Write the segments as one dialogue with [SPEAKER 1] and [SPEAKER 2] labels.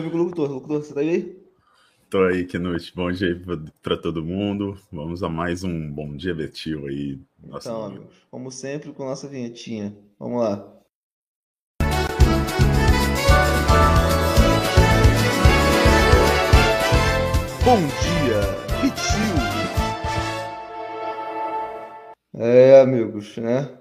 [SPEAKER 1] amigo locutor. Locutor, você tá aí?
[SPEAKER 2] Tô aí, Knut. Bom dia para todo mundo. Vamos a mais um Bom Dia Betil aí.
[SPEAKER 1] Nossa então, amigo, como sempre, com nossa vinhetinha. Vamos lá. Bom dia, Betil. É, amigos, né?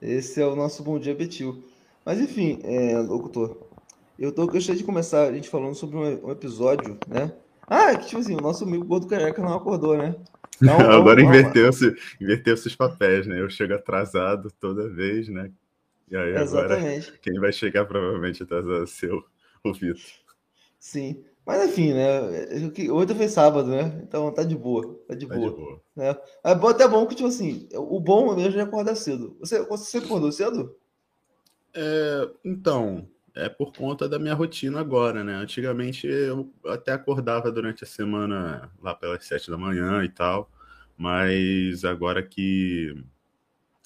[SPEAKER 1] Esse é o nosso Bom Dia Betil. Mas enfim, é, locutor, eu tô gostaria de começar a gente falando sobre um, um episódio, né? Ah, que tipo assim, o nosso amigo gordo careca não acordou, né?
[SPEAKER 2] Não, Agora inverteu-se inverteu os papéis, né? Eu chego atrasado toda vez, né? E aí Exatamente. agora quem vai chegar provavelmente atrasado é seu, o Vitor.
[SPEAKER 1] Sim. Mas enfim, né? Ontem foi sábado, né? Então tá de boa. Tá de tá boa. De boa. Né? É até bom que, tipo assim, o bom mesmo é acordar cedo. Você, você acordou cedo?
[SPEAKER 2] É, então, é por conta da minha rotina agora, né? Antigamente eu até acordava durante a semana lá pelas sete da manhã e tal, mas agora que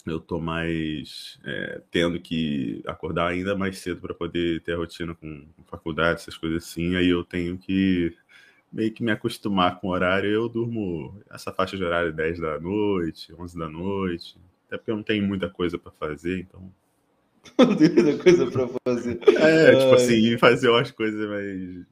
[SPEAKER 2] eu tô mais é, tendo que acordar ainda mais cedo para poder ter a rotina com faculdade, essas coisas assim, aí eu tenho que meio que me acostumar com o horário. Eu durmo essa faixa de horário 10 da noite, 11 da noite, até porque eu não tenho muita coisa para fazer, então
[SPEAKER 1] muita coisa pra fazer.
[SPEAKER 2] É, tipo assim, fazer umas coisas mais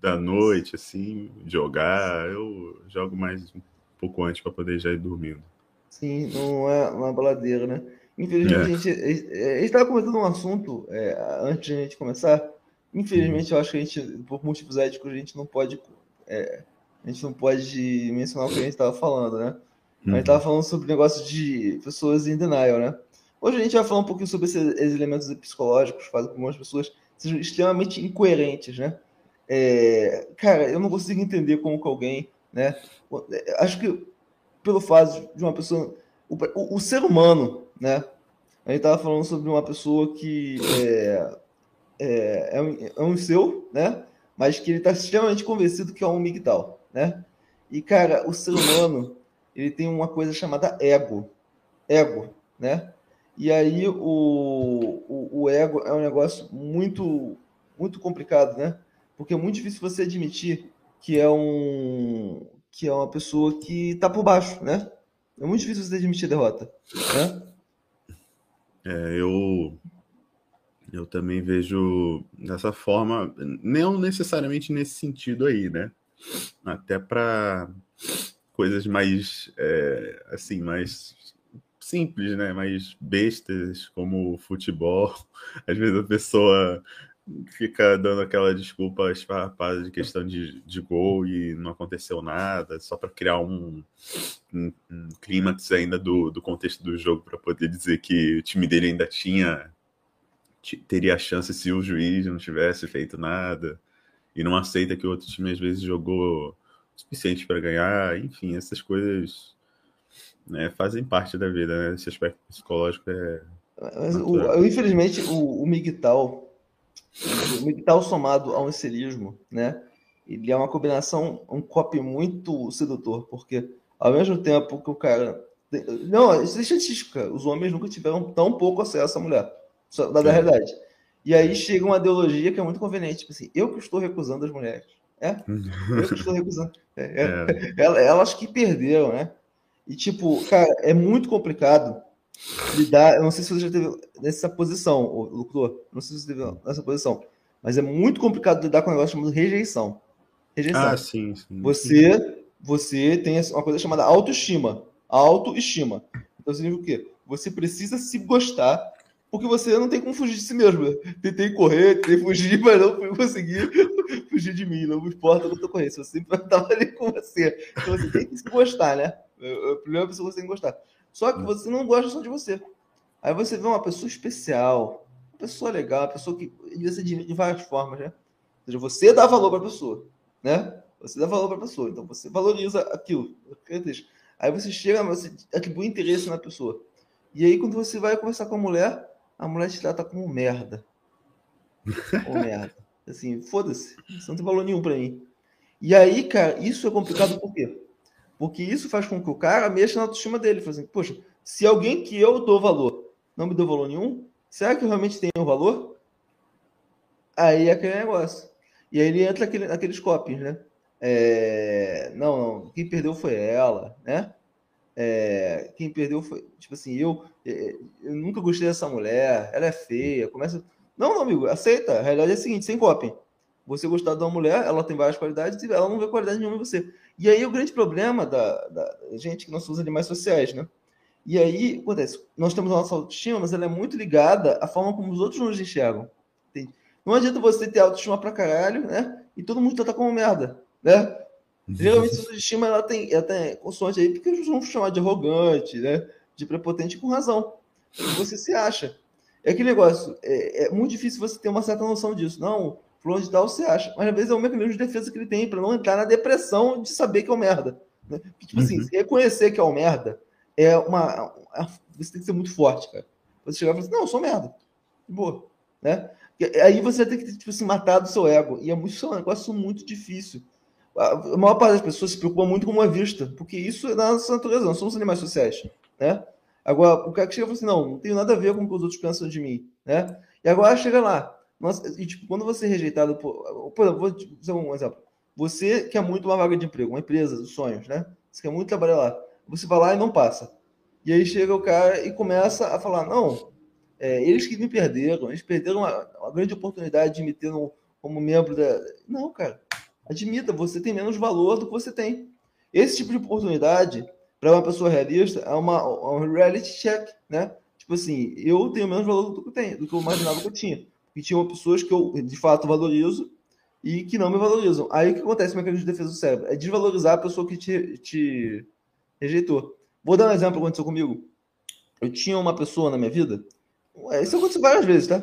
[SPEAKER 2] da noite, assim, jogar. Eu jogo mais um pouco antes para poder já ir dormindo.
[SPEAKER 1] Sim, não é uma baladeira, né? Infelizmente, é. a gente estava comentando um assunto é, antes de a gente começar. Infelizmente, uhum. eu acho que a gente, por motivos éticos, a gente não pode. É, a gente não pode mencionar o que a gente estava falando, né? Uhum. A gente estava uhum. falando sobre o negócio de pessoas em denial, né? Hoje a gente vai falar um pouquinho sobre esses, elementos psicológicos que fazem com que algumas pessoas sejam extremamente incoerentes, né? É, cara, eu não consigo entender como que alguém, né? Acho que pelo fato de uma pessoa, o, o, ser humano, né? A gente estava falando sobre uma pessoa que é, é, é, um, é um seu, né? Mas que ele está extremamente convencido que é um migdal, né? E cara, o ser humano ele tem uma coisa chamada ego, ego, né? E aí o, o, o, ego é um negócio muito, muito complicado, né? Porque é muito difícil você admitir que é um que é uma pessoa que tá por baixo, né? É muito difícil você admitir a derrota, né?
[SPEAKER 2] É, eu eu também vejo dessa forma, não necessariamente nesse sentido aí, né? Até para coisas mais é, assim, mais simples, né? Mais bestas, como futebol. Às vezes a pessoa fica dando aquela desculpa esfarrapada de questão de, de gol e não aconteceu nada, só para criar um, um, um clímax ainda do, do contexto do jogo, para poder dizer que o time dele ainda tinha teria a chance se o juiz não tivesse feito nada e não aceita que o outro time às vezes jogou o suficiente para ganhar, enfim, essas coisas né, fazem parte da vida, né? Esse aspecto psicológico é.
[SPEAKER 1] Mas, o, infelizmente, o, o Migtal, o Migtal somado ao encelismo, né? Ele é uma combinação, um copy muito sedutor, porque ao mesmo tempo que o cara. Não, isso é estatística. Os homens nunca tiveram tão pouco acesso à mulher. Da, da realidade. E aí chega uma ideologia que é muito conveniente. Tipo assim, eu que estou recusando as mulheres. É? Eu que estou recusando. É, é. Elas que perderam, né? E, tipo, cara, é muito complicado lidar. Eu não sei se você já teve nessa posição, locutor. Não sei se você teve nessa posição. Mas é muito complicado lidar com um negócio chamado rejeição. Rejeição.
[SPEAKER 2] Ah, sim, sim.
[SPEAKER 1] Você, você tem uma coisa chamada autoestima. Autoestima. Então significa o quê? Você precisa se gostar, porque você não tem como fugir de si mesmo. Tentei correr, tentei fugir, mas não consegui fugir de mim. Não me importa eu tô correndo. Eu sempre estava ali com você. Então você tem que se gostar, né? A primeira pessoa que você tem que gostar. Só que você não gosta só de você. Aí você vê uma pessoa especial, uma pessoa legal, uma pessoa que devia ser de, de várias formas, né? Ou seja, você dá valor para a pessoa, né? Você dá valor para a pessoa, então você valoriza aquilo. Aí você chega, você atribui interesse na pessoa. E aí, quando você vai conversar com a mulher, a mulher te trata como merda. Ou merda. Assim, foda-se. Você não tem valor nenhum para mim. E aí, cara, isso é complicado por quê? Porque isso faz com que o cara mexa na autoestima dele. Fala assim, poxa, se alguém que eu dou valor não me deu valor nenhum, será que eu realmente tenho valor? Aí é aquele negócio. E aí ele entra naquele, naqueles copos, né? É, não, não, quem perdeu foi ela, né? É, quem perdeu foi, tipo assim, eu, é, eu nunca gostei dessa mulher, ela é feia, começa. Não, não, amigo, aceita. A realidade é a seguinte, sem coping. Você gostar de uma mulher, ela tem várias qualidades e ela não vê qualidade nenhuma em você. E aí o grande problema da, da gente que nós somos animais sociais, né? E aí, acontece, nós temos a nossa autoestima, mas ela é muito ligada à forma como os outros nos enxergam. Entende? Não adianta você ter autoestima pra caralho, né? E todo mundo tratar como merda, né? Geralmente, a autoestima ela tem, ela tem consoante aí, porque eles vão chamar de arrogante, né? De prepotente com razão. Você se acha. É aquele negócio, é, é, muito difícil você ter uma certa noção disso. Não, fulano de tal você acha. Mas às vezes é um mecanismo de defesa que ele tem para não entrar na depressão de saber que é um merda. Né? Porque, tipo assim, uhum. assim, reconhecer que é um merda é uma. Você tem que ser muito forte, cara. Você chegar e falar assim, não, eu sou merda. Boa. Né? E aí você vai ter que tipo, se matar do seu ego. E é, muito, é um negócio muito difícil. A maior parte das pessoas se preocupa muito com uma vista, porque isso é da nossa natureza, nós somos animais sociais. Né? Agora, o cara que chega e fala assim, não, não tem nada a ver com o que os outros pensam de mim. Né? E agora chega lá. Nossa, e, tipo, quando você é rejeitado por. Por exemplo, vou dizer um exemplo. Você quer muito uma vaga de emprego, uma empresa dos sonhos, né? Você quer muito trabalhar lá. Você vai lá e não passa. E aí chega o cara e começa a falar: não, é, eles que me perderam, eles perderam uma, uma grande oportunidade de me ter como membro da. Não, cara. Admita, você tem menos valor do que você tem. Esse tipo de oportunidade, para uma pessoa realista, é uma, um reality check, né? Tipo assim, eu tenho menos valor do que eu tenho, do que eu imaginava que eu tinha. Porque tinha pessoas que eu, de fato, valorizo e que não me valorizam. Aí o que acontece no mecanismo de defesa do cérebro? É desvalorizar a pessoa que te, te rejeitou. Vou dar um exemplo que aconteceu comigo. Eu tinha uma pessoa na minha vida. Isso aconteceu várias vezes, tá?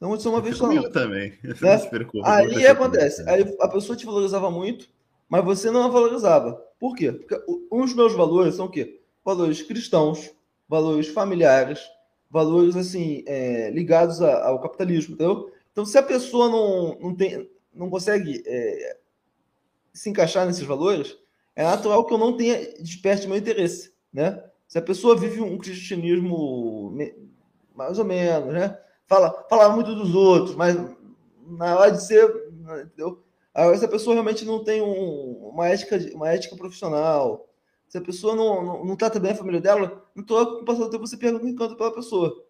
[SPEAKER 1] Não aconteceu uma vez só.
[SPEAKER 2] Comigo também.
[SPEAKER 1] Né? Aí acontece. Aí a pessoa te valorizava muito, mas você não a valorizava. Por quê? Porque os meus valores são o quê? Valores cristãos, valores familiares, valores assim é, ligados ao capitalismo, entendeu? Então, se a pessoa não, não, tem, não consegue é, se encaixar nesses valores, é natural que eu não tenha desperte meu interesse, né? Se a pessoa vive um cristianismo mais ou menos, né? Fala, fala muito dos outros, mas na hora de ser, entendeu? Agora, se a pessoa realmente não tem um, uma, ética, uma ética profissional, se a pessoa não, não, não trata bem a família dela, no com o passar do tempo você perde um encanto pela pessoa.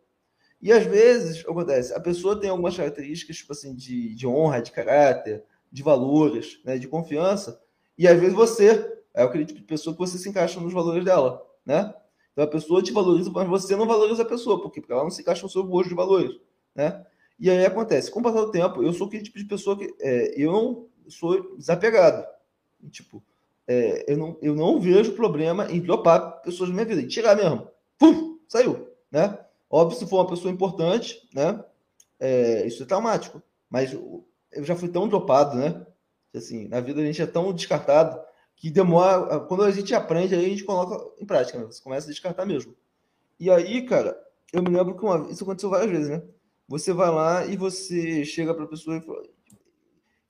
[SPEAKER 1] E às vezes, acontece, a pessoa tem algumas características, tipo assim, de, de honra, de caráter, de valores, né, de confiança, e às vezes você é aquele tipo de pessoa que você se encaixa nos valores dela, né? Então a pessoa te valoriza, mas você não valoriza a pessoa, porque ela não se encaixa no seu gosto de valores, né? E aí acontece, com o passar do tempo, eu sou aquele tipo de pessoa que é, eu não sou desapegado. Tipo, é, eu, não, eu não vejo problema em dropar pessoas da minha vida, e tirar mesmo. Pum, saiu, né? Óbvio, se for uma pessoa importante, né? É, isso é traumático. Mas eu já fui tão dropado, né? Assim, na vida a gente é tão descartado que demora. Quando a gente aprende, aí a gente coloca em prática, né? Você começa a descartar mesmo. E aí, cara, eu me lembro que uma, isso aconteceu várias vezes, né? Você vai lá e você chega para a pessoa e fala.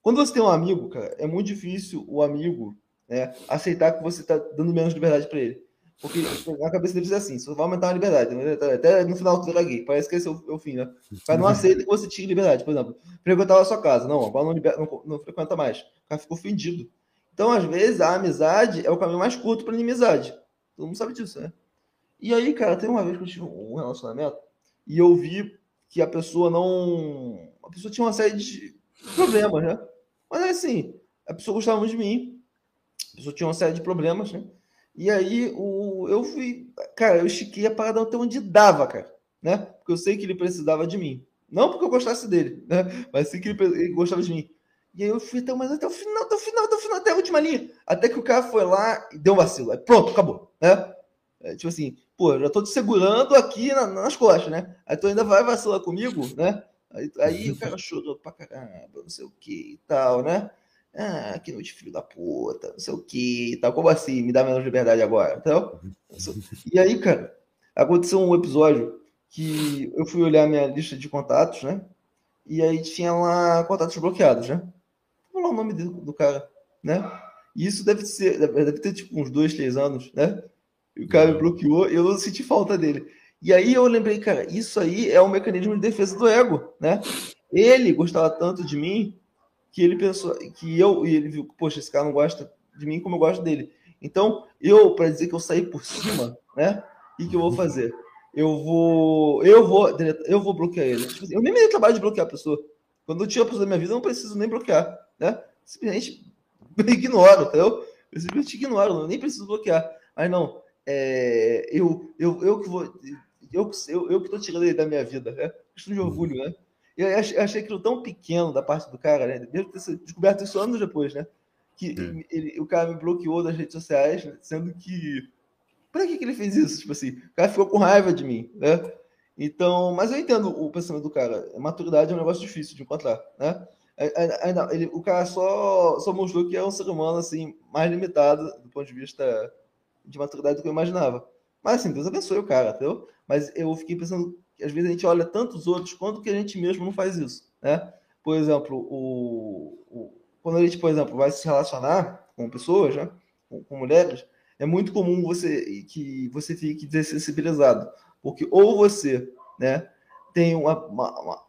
[SPEAKER 1] Quando você tem um amigo, cara, é muito difícil o amigo né, aceitar que você está dando menos liberdade para ele. Porque na cabeça deles é assim, você vai aumentar a liberdade. Né? Até no final do gay, parece que esse é o, é o fim, né? O não aceita que você tire liberdade. Por exemplo, frequentar a sua casa. Não, agora não, liber... não, não frequenta mais. O cara ficou ofendido. Então, às vezes, a amizade é o caminho mais curto para inimizade. Todo mundo sabe disso, né? E aí, cara, tem uma vez que eu tive um relacionamento e eu vi que a pessoa não. A pessoa tinha uma série de problemas, né? Mas assim, a pessoa gostava muito de mim, pessoa tinha uma série de problemas, né? E aí o, eu fui. Cara, eu estiquei a parada até onde dava, cara, né? Porque eu sei que ele precisava de mim. Não porque eu gostasse dele, né? Mas sim que ele, ele gostava de mim. E aí eu fui até, mas até o final, até o final, até o final, até a última linha. Até que o cara foi lá e deu um vacilo. Aí pronto, acabou. Né? É, tipo assim, pô, eu já tô te segurando aqui na, nas costas, né? Aí tu ainda vai vacilar comigo, né? Aí, aí o cara chorou pra caramba, não sei o que e tal, né? Ah, que noite filho da puta, não sei o que tal. Como assim? Me dá menos liberdade agora, então? E aí, cara, aconteceu um episódio que eu fui olhar minha lista de contatos, né? E aí tinha lá contatos bloqueados, né? Vou lá o nome do, do cara, né? E isso deve ser, deve ter tipo uns dois, três anos, né? E o cara me uhum. bloqueou e eu não senti falta dele. E aí eu lembrei, cara, isso aí é um mecanismo de defesa do ego, né? Ele gostava tanto de mim que ele pensou que eu e ele viu, poxa, esse cara não gosta de mim como eu gosto dele. Então, eu para dizer que eu saí por cima, né? E que eu vou fazer? Eu vou, eu vou, eu vou bloquear ele. Tipo assim, eu nem me dei trabalho de bloquear a pessoa. Quando eu tiro a pessoa da minha vida, eu não preciso nem bloquear, né? Simplesmente ignoro, entendeu? Eu simplesmente ignoro, eu nem preciso bloquear. Mas não, é, eu, eu, eu que vou, eu, eu, eu que tô tirando ele da minha vida, né? Questão de orgulho, né? Eu achei, aquilo tão pequeno da parte do cara, né? Mesmo ter descoberto isso anos depois, né? Que ele, o cara me bloqueou das redes sociais, né? sendo que. Pra que, que ele fez isso? Tipo assim, o cara ficou com raiva de mim, né? Então, mas eu entendo o pensamento do cara. Maturidade é um negócio difícil de encontrar, né? Ainda, ele, o cara só, só mostrou que é um ser humano assim, mais limitado do ponto de vista de maturidade do que eu imaginava. Mas assim, Deus abençoe o cara, entendeu? Mas eu fiquei pensando às vezes a gente olha tantos outros quanto que a gente mesmo não faz isso, né? Por exemplo, o, o quando a gente, por exemplo, vai se relacionar com pessoas, né? Com, com, mulheres, é muito comum você que você fique dessensibilizado, porque ou você, né, tem uma, uma, uma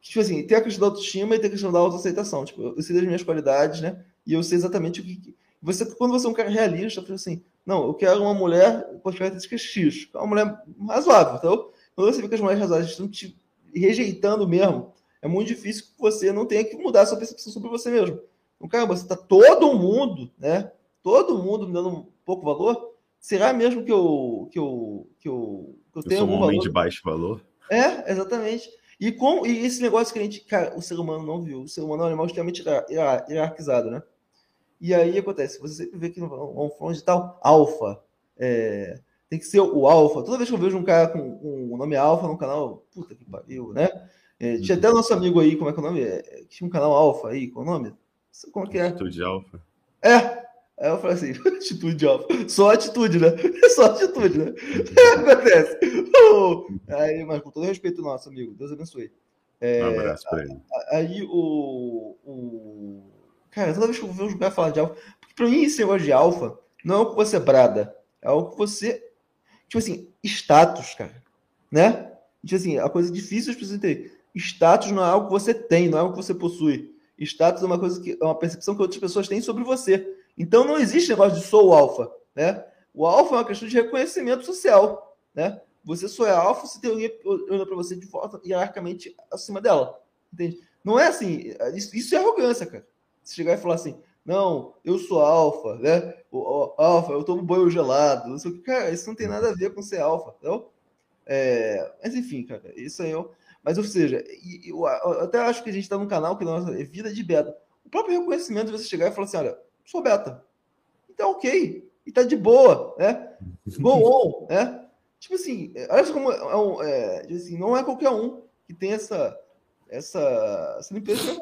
[SPEAKER 1] tipo assim, tem a questão da autoestima e tem a questão da autoaceitação. Tipo, eu sei das minhas qualidades, né? E eu sei exatamente o que. Você, quando você é um cara realista, você assim, não, eu quero uma mulher com características X, uma mulher razoável, então quando você vê que as mulheres razoáveis estão te rejeitando mesmo, é muito difícil que você não tenha que mudar a sua percepção sobre você mesmo. Então, caramba, você tá todo mundo, né? Todo mundo me dando um pouco valor. Será mesmo que eu que eu que eu, que eu, eu tenho
[SPEAKER 2] sou um homem valor? de baixo valor?
[SPEAKER 1] É, exatamente. E com e esse negócio que a gente, cara, o ser humano não viu. O ser humano é um animal extremamente hierarquizado, né? E aí acontece, você sempre vê que no um de tal alfa, é, tem que ser o alfa. Toda vez que eu vejo um cara com, com o nome alfa no canal, puta que pariu, né? É, tinha até o nosso amigo aí, como é que é o nome? É, tinha um canal alfa aí, qual é o nome? Como que é?
[SPEAKER 2] Atitude Alfa.
[SPEAKER 1] É. Aí eu falei assim, atitude alfa. Só atitude, né? Só atitude, né? Acontece. Aí, mas com todo respeito nosso amigo, Deus abençoe.
[SPEAKER 2] É, um abraço pra ele.
[SPEAKER 1] Aí o, o. Cara, toda vez que eu vejo um cara falar de alfa. Porque pra mim esse negócio de alfa não é o que você brada. É o que você Tipo assim, status, cara. Né? Tipo assim, a coisa difícil as pessoas entenderem. Status não é algo que você tem, não é algo que você possui. Status é uma coisa que é uma percepção que outras pessoas têm sobre você. Então não existe negócio de sou alfa, né? O alfa é uma questão de reconhecimento social, né? Você só é alfa se tem alguém olhando para você de forma hierarquicamente acima dela, entende? Não é assim, isso, isso é arrogância, cara. Se chegar e falar assim, não, eu sou alfa, né? O, alfa, eu tomo banho gelado. Não sei o que, cara, isso não tem nada a ver com ser alfa, entendeu? É, mas enfim, cara, isso aí eu. Mas, ou seja, eu, eu até acho que a gente está num canal que nossa, é vida de beta. O próprio reconhecimento de você chegar e falar assim: olha, sou beta. Então, ok. E tá de boa, né? Bom, bom, né? Tipo assim, olha como é um, é, assim, não é qualquer um que tem essa, essa, essa limpeza de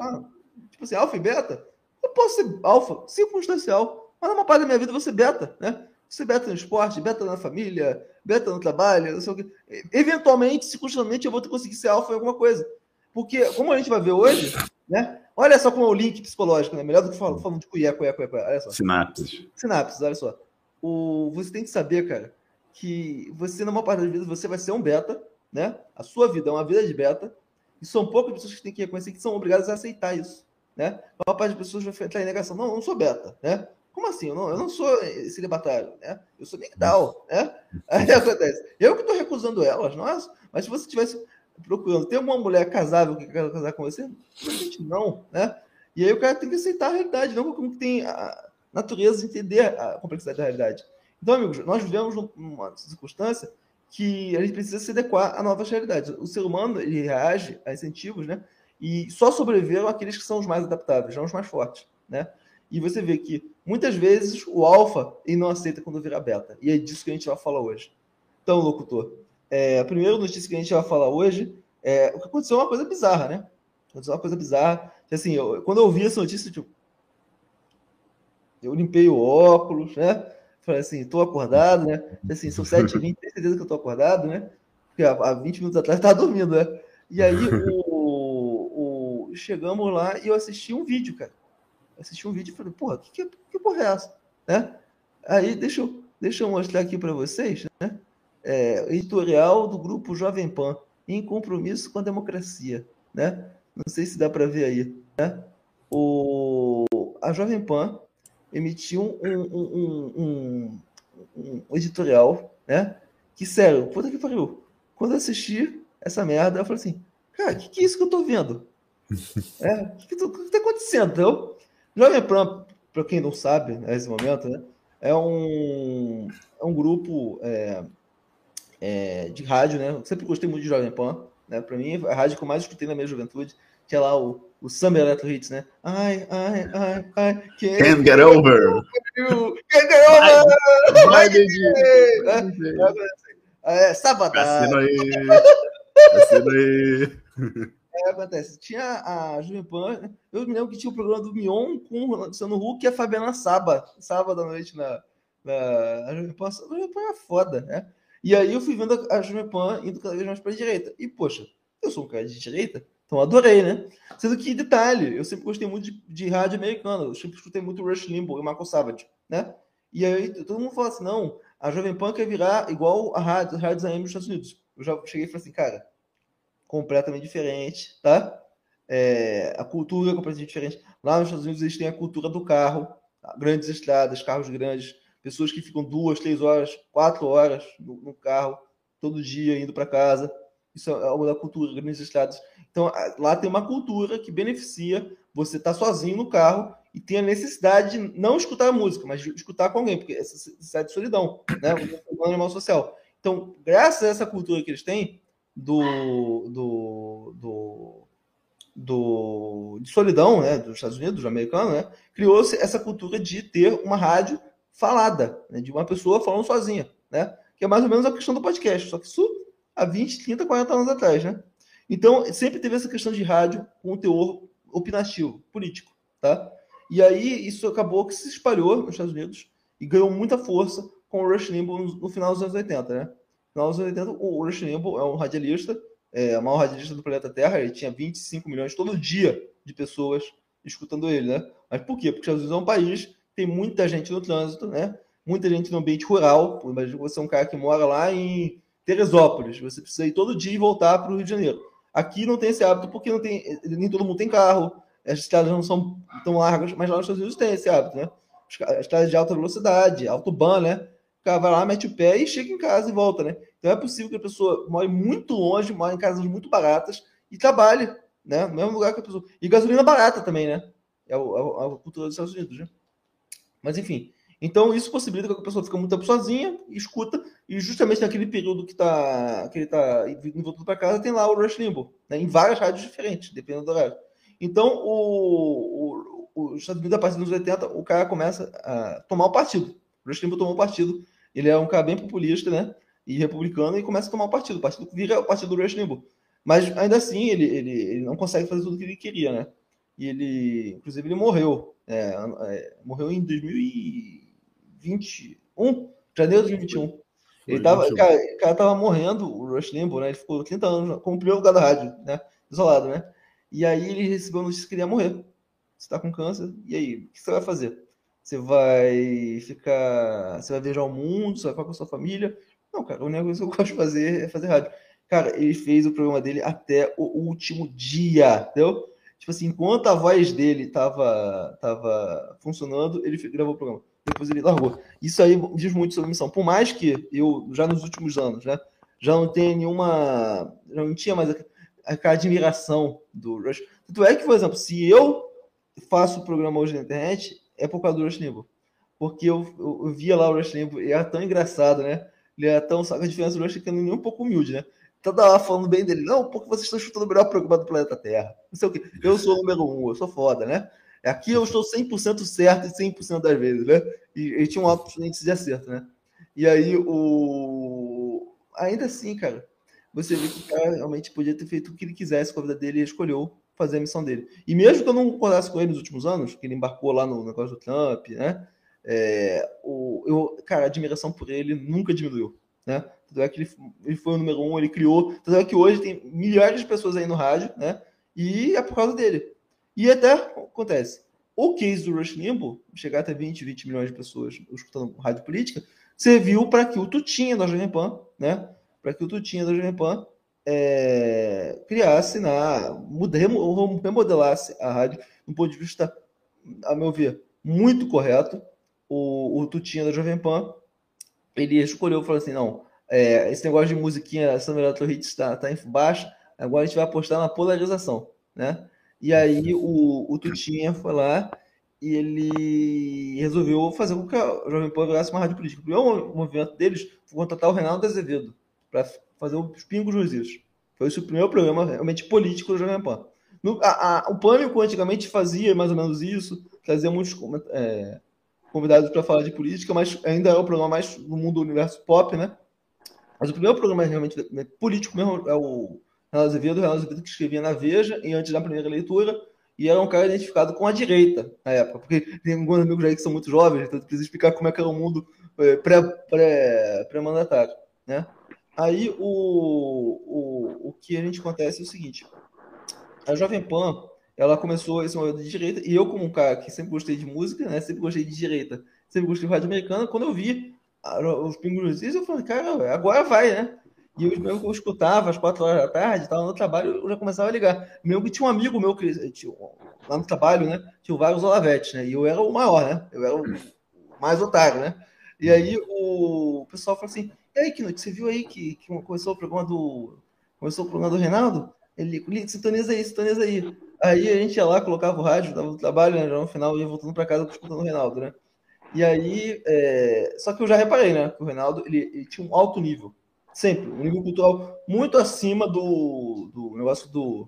[SPEAKER 1] Tipo assim, alfa e beta eu posso ser alfa, circunstancial, mas numa parte da minha vida você beta, né? Você beta no esporte, beta na família, beta no trabalho, não sei o que. Eventualmente, circunstancialmente, eu vou conseguir ser alfa em alguma coisa. Porque, como a gente vai ver hoje, né? Olha só como é o link psicológico, né? Melhor do que falando, falando de cuié, cuié, cuié, cuié. Olha só.
[SPEAKER 2] Sinapses.
[SPEAKER 1] Sinapses, olha só. O, você tem que saber, cara, que você, numa parte das vezes, você vai ser um beta, né? A sua vida é uma vida de beta. E são poucas pessoas que têm que reconhecer que são obrigadas a aceitar isso né? A maior parte das pessoas vai entrar em negação. Não, eu não sou beta, né? Como assim? Eu não, eu não sou celibatário, né? Eu sou migdal, né? Aí acontece. Eu que estou recusando elas, nós. Mas se você tivesse procurando ter uma mulher casável que quer casar com você, não, né? E aí o cara tem que aceitar a realidade, não como que tem a natureza entender a complexidade da realidade. Então, amigos, nós vivemos numa circunstância que a gente precisa se adequar a novas realidades. O ser humano ele reage a incentivos, né? E só sobreviveram aqueles que são os mais adaptáveis, não os mais fortes, né? E você vê que muitas vezes o alfa ele não aceita quando vira beta. E é disso que a gente vai falar hoje. Então, locutor, é, a primeira notícia que a gente vai falar hoje é o que aconteceu é uma coisa bizarra, né? Aconteceu uma coisa bizarra. Assim, eu, quando eu ouvi essa notícia, tipo, eu limpei o óculos, né? Falei assim, tô acordado, né? Assim, são 7h20, tenho certeza que eu tô acordado, né? Porque há 20 minutos atrás eu tava dormindo, né? E aí o, chegamos lá e eu assisti um vídeo, cara. assisti um vídeo e falei, porra, que, que, que porra é essa? Né? Aí, deixa eu, deixa eu mostrar aqui para vocês, né? É, editorial do grupo Jovem Pan, em compromisso com a democracia, né? Não sei se dá para ver aí, né? o, a Jovem Pan emitiu um, um, um, um, editorial, né? Que, sério, puta que pariu. Quando eu assisti essa merda, eu falei assim, cara, o que, que é isso que eu tô vendo? É, o que, que, que tá acontecendo, entendeu? Jovem Pan, para quem não sabe, nesse momento, né? É um, é um grupo é, é, de rádio, né? Eu sempre gostei muito de Jovem Pan, né? Para mim, a rádio que eu mais escutei na minha juventude, que é lá o, o Summer Electro Hits, né? Ai, ai, ai, ai.
[SPEAKER 2] Can't, can't get over.
[SPEAKER 1] Can't get over. Vai, vai, é, sabadão.
[SPEAKER 2] Assina aí. Assina aí.
[SPEAKER 1] É, acontece. Tinha a Jovem Pan, eu me lembro que tinha o programa do Mion com o Luciano Huck e a Fabiana Saba, sábado à noite na, na a Jovem Pan. A Jovem Pan é foda, né? E aí eu fui vendo a Jovem Pan indo cada vez mais para a direita. E, poxa, eu sou um cara de direita, então adorei, né? Sendo que, detalhe, eu sempre gostei muito de, de rádio americana, eu sempre escutei muito Rush Limbaugh e Marco Savage, né? E aí todo mundo fala assim, não, a Jovem Pan quer virar igual a rádio, rádios AM dos Estados Unidos. Eu já cheguei e falei assim, cara, completamente diferente, tá? É, a cultura é completamente diferente. Lá nos Estados Unidos eles têm a cultura do carro, grandes estradas, carros grandes, pessoas que ficam duas, três horas, quatro horas no, no carro, todo dia indo para casa. Isso é algo da cultura, grandes estradas. Então, lá tem uma cultura que beneficia você estar tá sozinho no carro e tem a necessidade de não escutar a música, mas de escutar com alguém, porque essa necessidade de solidão, né? Um animal social. Então, graças a essa cultura que eles têm, do, do, do, do, de solidão, né, dos Estados Unidos, do americano, né, criou-se essa cultura de ter uma rádio falada, né, de uma pessoa falando sozinha, né, que é mais ou menos a questão do podcast, só que isso há 20, 30, 40 anos atrás, né? Então, sempre teve essa questão de rádio com um teor opinativo, político, tá? E aí, isso acabou que se espalhou nos Estados Unidos e ganhou muita força com o Rush Limbaugh no final dos anos 80, né? Dos anos 80, o Rush Limbaugh é um radialista, é, o maior radialista do planeta Terra, ele tinha 25 milhões todo dia de pessoas escutando ele, né? Mas por quê? Porque os Estados Unidos é um país tem muita gente no trânsito, né? Muita gente no ambiente rural. Imagina você é um cara que mora lá em Teresópolis, você precisa ir todo dia e voltar para o Rio de Janeiro. Aqui não tem esse hábito porque não tem, nem todo mundo tem carro, as estradas não são tão largas, mas lá nos Estados Unidos tem esse hábito, né? As estradas de alta velocidade, autobahn, né? O cara vai lá, mete o pé e chega em casa e volta, né? Então é possível que a pessoa more muito longe, more em casas muito baratas e trabalhe, né? No mesmo lugar que a pessoa. E gasolina barata também, né? É, é, é a cultura dos Estados Unidos, né? Mas enfim. Então isso possibilita que a pessoa fique muito tempo sozinha, escuta, e justamente naquele período que, tá, que ele está voltando para casa, tem lá o Rush Limbaugh, né, em várias rádios diferentes, dependendo do horário. Então, o, o, o Estados Unidos, a partir dos 80, o cara começa a tomar o partido. O Rush Limbaugh tomou o partido. Ele é um cara bem populista, né? E republicano, e começa a tomar o partido. O partido vira o partido do Rush Limbaugh. Mas ainda assim, ele, ele, ele não consegue fazer tudo o que ele queria, né? E ele, inclusive, ele morreu. É, é, morreu em 2021, janeiro de 2021. Ele tava, cara, o cara tava morrendo, o Rush Limbaugh, né? Ele ficou 30 anos como primeiro lugar da rádio, né? Isolado, né? E aí ele recebeu a notícia que ele ia morrer. Você tá com câncer, e aí? O que você vai fazer? Você vai ficar. Você vai viajar o mundo, você vai ficar com a sua família? Não, cara, a única coisa que eu gosto de fazer é fazer rádio. Cara, ele fez o programa dele até o último dia, entendeu? Tipo assim, enquanto a voz dele tava, tava funcionando, ele gravou o programa depois ele largou. Isso aí diz muito sobre a missão. Por mais que eu, já nos últimos anos, né, já não tenha nenhuma. Já não tinha mais aquela admiração do Rush. Tanto é que, por exemplo, se eu faço o programa hoje na internet, é por causa do Rush Limbaugh. Porque eu, eu, eu, via lá o Rush Limbaugh e era tão engraçado, né? Ele era tão. Que a diferença do Rush é que ele nem um pouco humilde, né? Toda hora falando bem dele. Não, porque vocês estão chutando o melhor programa do planeta Terra. Não sei o quê. Eu sou o número um, eu sou foda, né? Aqui eu estou 100% certo e 100% das vezes, né? E, e tinha um alto índice de acerto, né? E aí, o... ainda assim, cara, você vê que o cara realmente podia ter feito o que ele quisesse com a vida dele e escolheu fazer a missão dele. E mesmo que eu não concordasse com ele nos últimos anos, que ele embarcou lá no negócio do Trump, né? É, o, eu, cara, a admiração por ele nunca diminuiu, né? Tanto é que ele, ele foi o número um, ele criou. Tanto é que hoje tem milhares de pessoas aí no rádio, né? E é por causa dele. E até acontece. O case do Rush Limbaugh, chegar até 20, 20 milhões de pessoas escutando rádio política, serviu para que o Tutinha da Jovem Pan, né? Para que o Tutinha da Jovem Pan é, criasse, na, remodelasse a rádio, do ponto de vista, a meu ver, muito correto. O, o Tutinha da Jovem Pan, ele escolheu falou assim: não, é, esse negócio de musiquinha Summer Electro Hits está tá em baixa, agora a gente vai apostar na polarização, né? E aí o, o Tutinha foi lá e ele resolveu fazer com que a Jovem Pan virasse uma rádio política. O primeiro movimento deles foi contratar o Reinaldo Azevedo para fazer os pingos nos. Foi esse o primeiro programa realmente político do Jovem Pan. No, a, a, o Pânico antigamente fazia mais ou menos isso, trazia muitos é, convidados para falar de política, mas ainda é o programa mais no mundo do universo pop, né? Mas o primeiro programa realmente político mesmo é o Reinaldo Azevedo, o Reinaldo Azevedo que escrevia na Veja e antes da primeira leitura, e era um cara identificado com a direita na época, porque tem alguns amigos aí que são muito jovens, então precisa explicar como é que era o mundo pré-mandatário, pré, né? Aí o, o, o que a gente acontece é o seguinte, a Jovem Pan, ela começou esse movimento de direita, e eu como um cara que sempre gostei de música, né, sempre gostei de direita, sempre gostei de rádio americana, quando eu vi os pingos eu falei, cara, agora vai, né? E eu, mesmo que eu escutava às quatro horas da tarde, estava no trabalho, eu já começava a ligar. Mesmo que tinha um amigo meu que tinha, lá no trabalho, né? Tinha vários Olavetes, né? E eu era o maior, né? Eu era o mais otário, né? E aí o pessoal falou assim: e aí, Knut, você viu aí que, que começou o programa do. Começou o programa do Reinaldo? Ele, sintoniza aí, sintoniza aí. Aí a gente ia lá, colocava o rádio, dava no trabalho, né? No final ia voltando para casa escutando o Reinaldo, né? E aí, é... só que eu já reparei, né? Que o Reinaldo ele, ele, tinha um alto nível, sempre, um nível cultural muito acima do, do negócio do,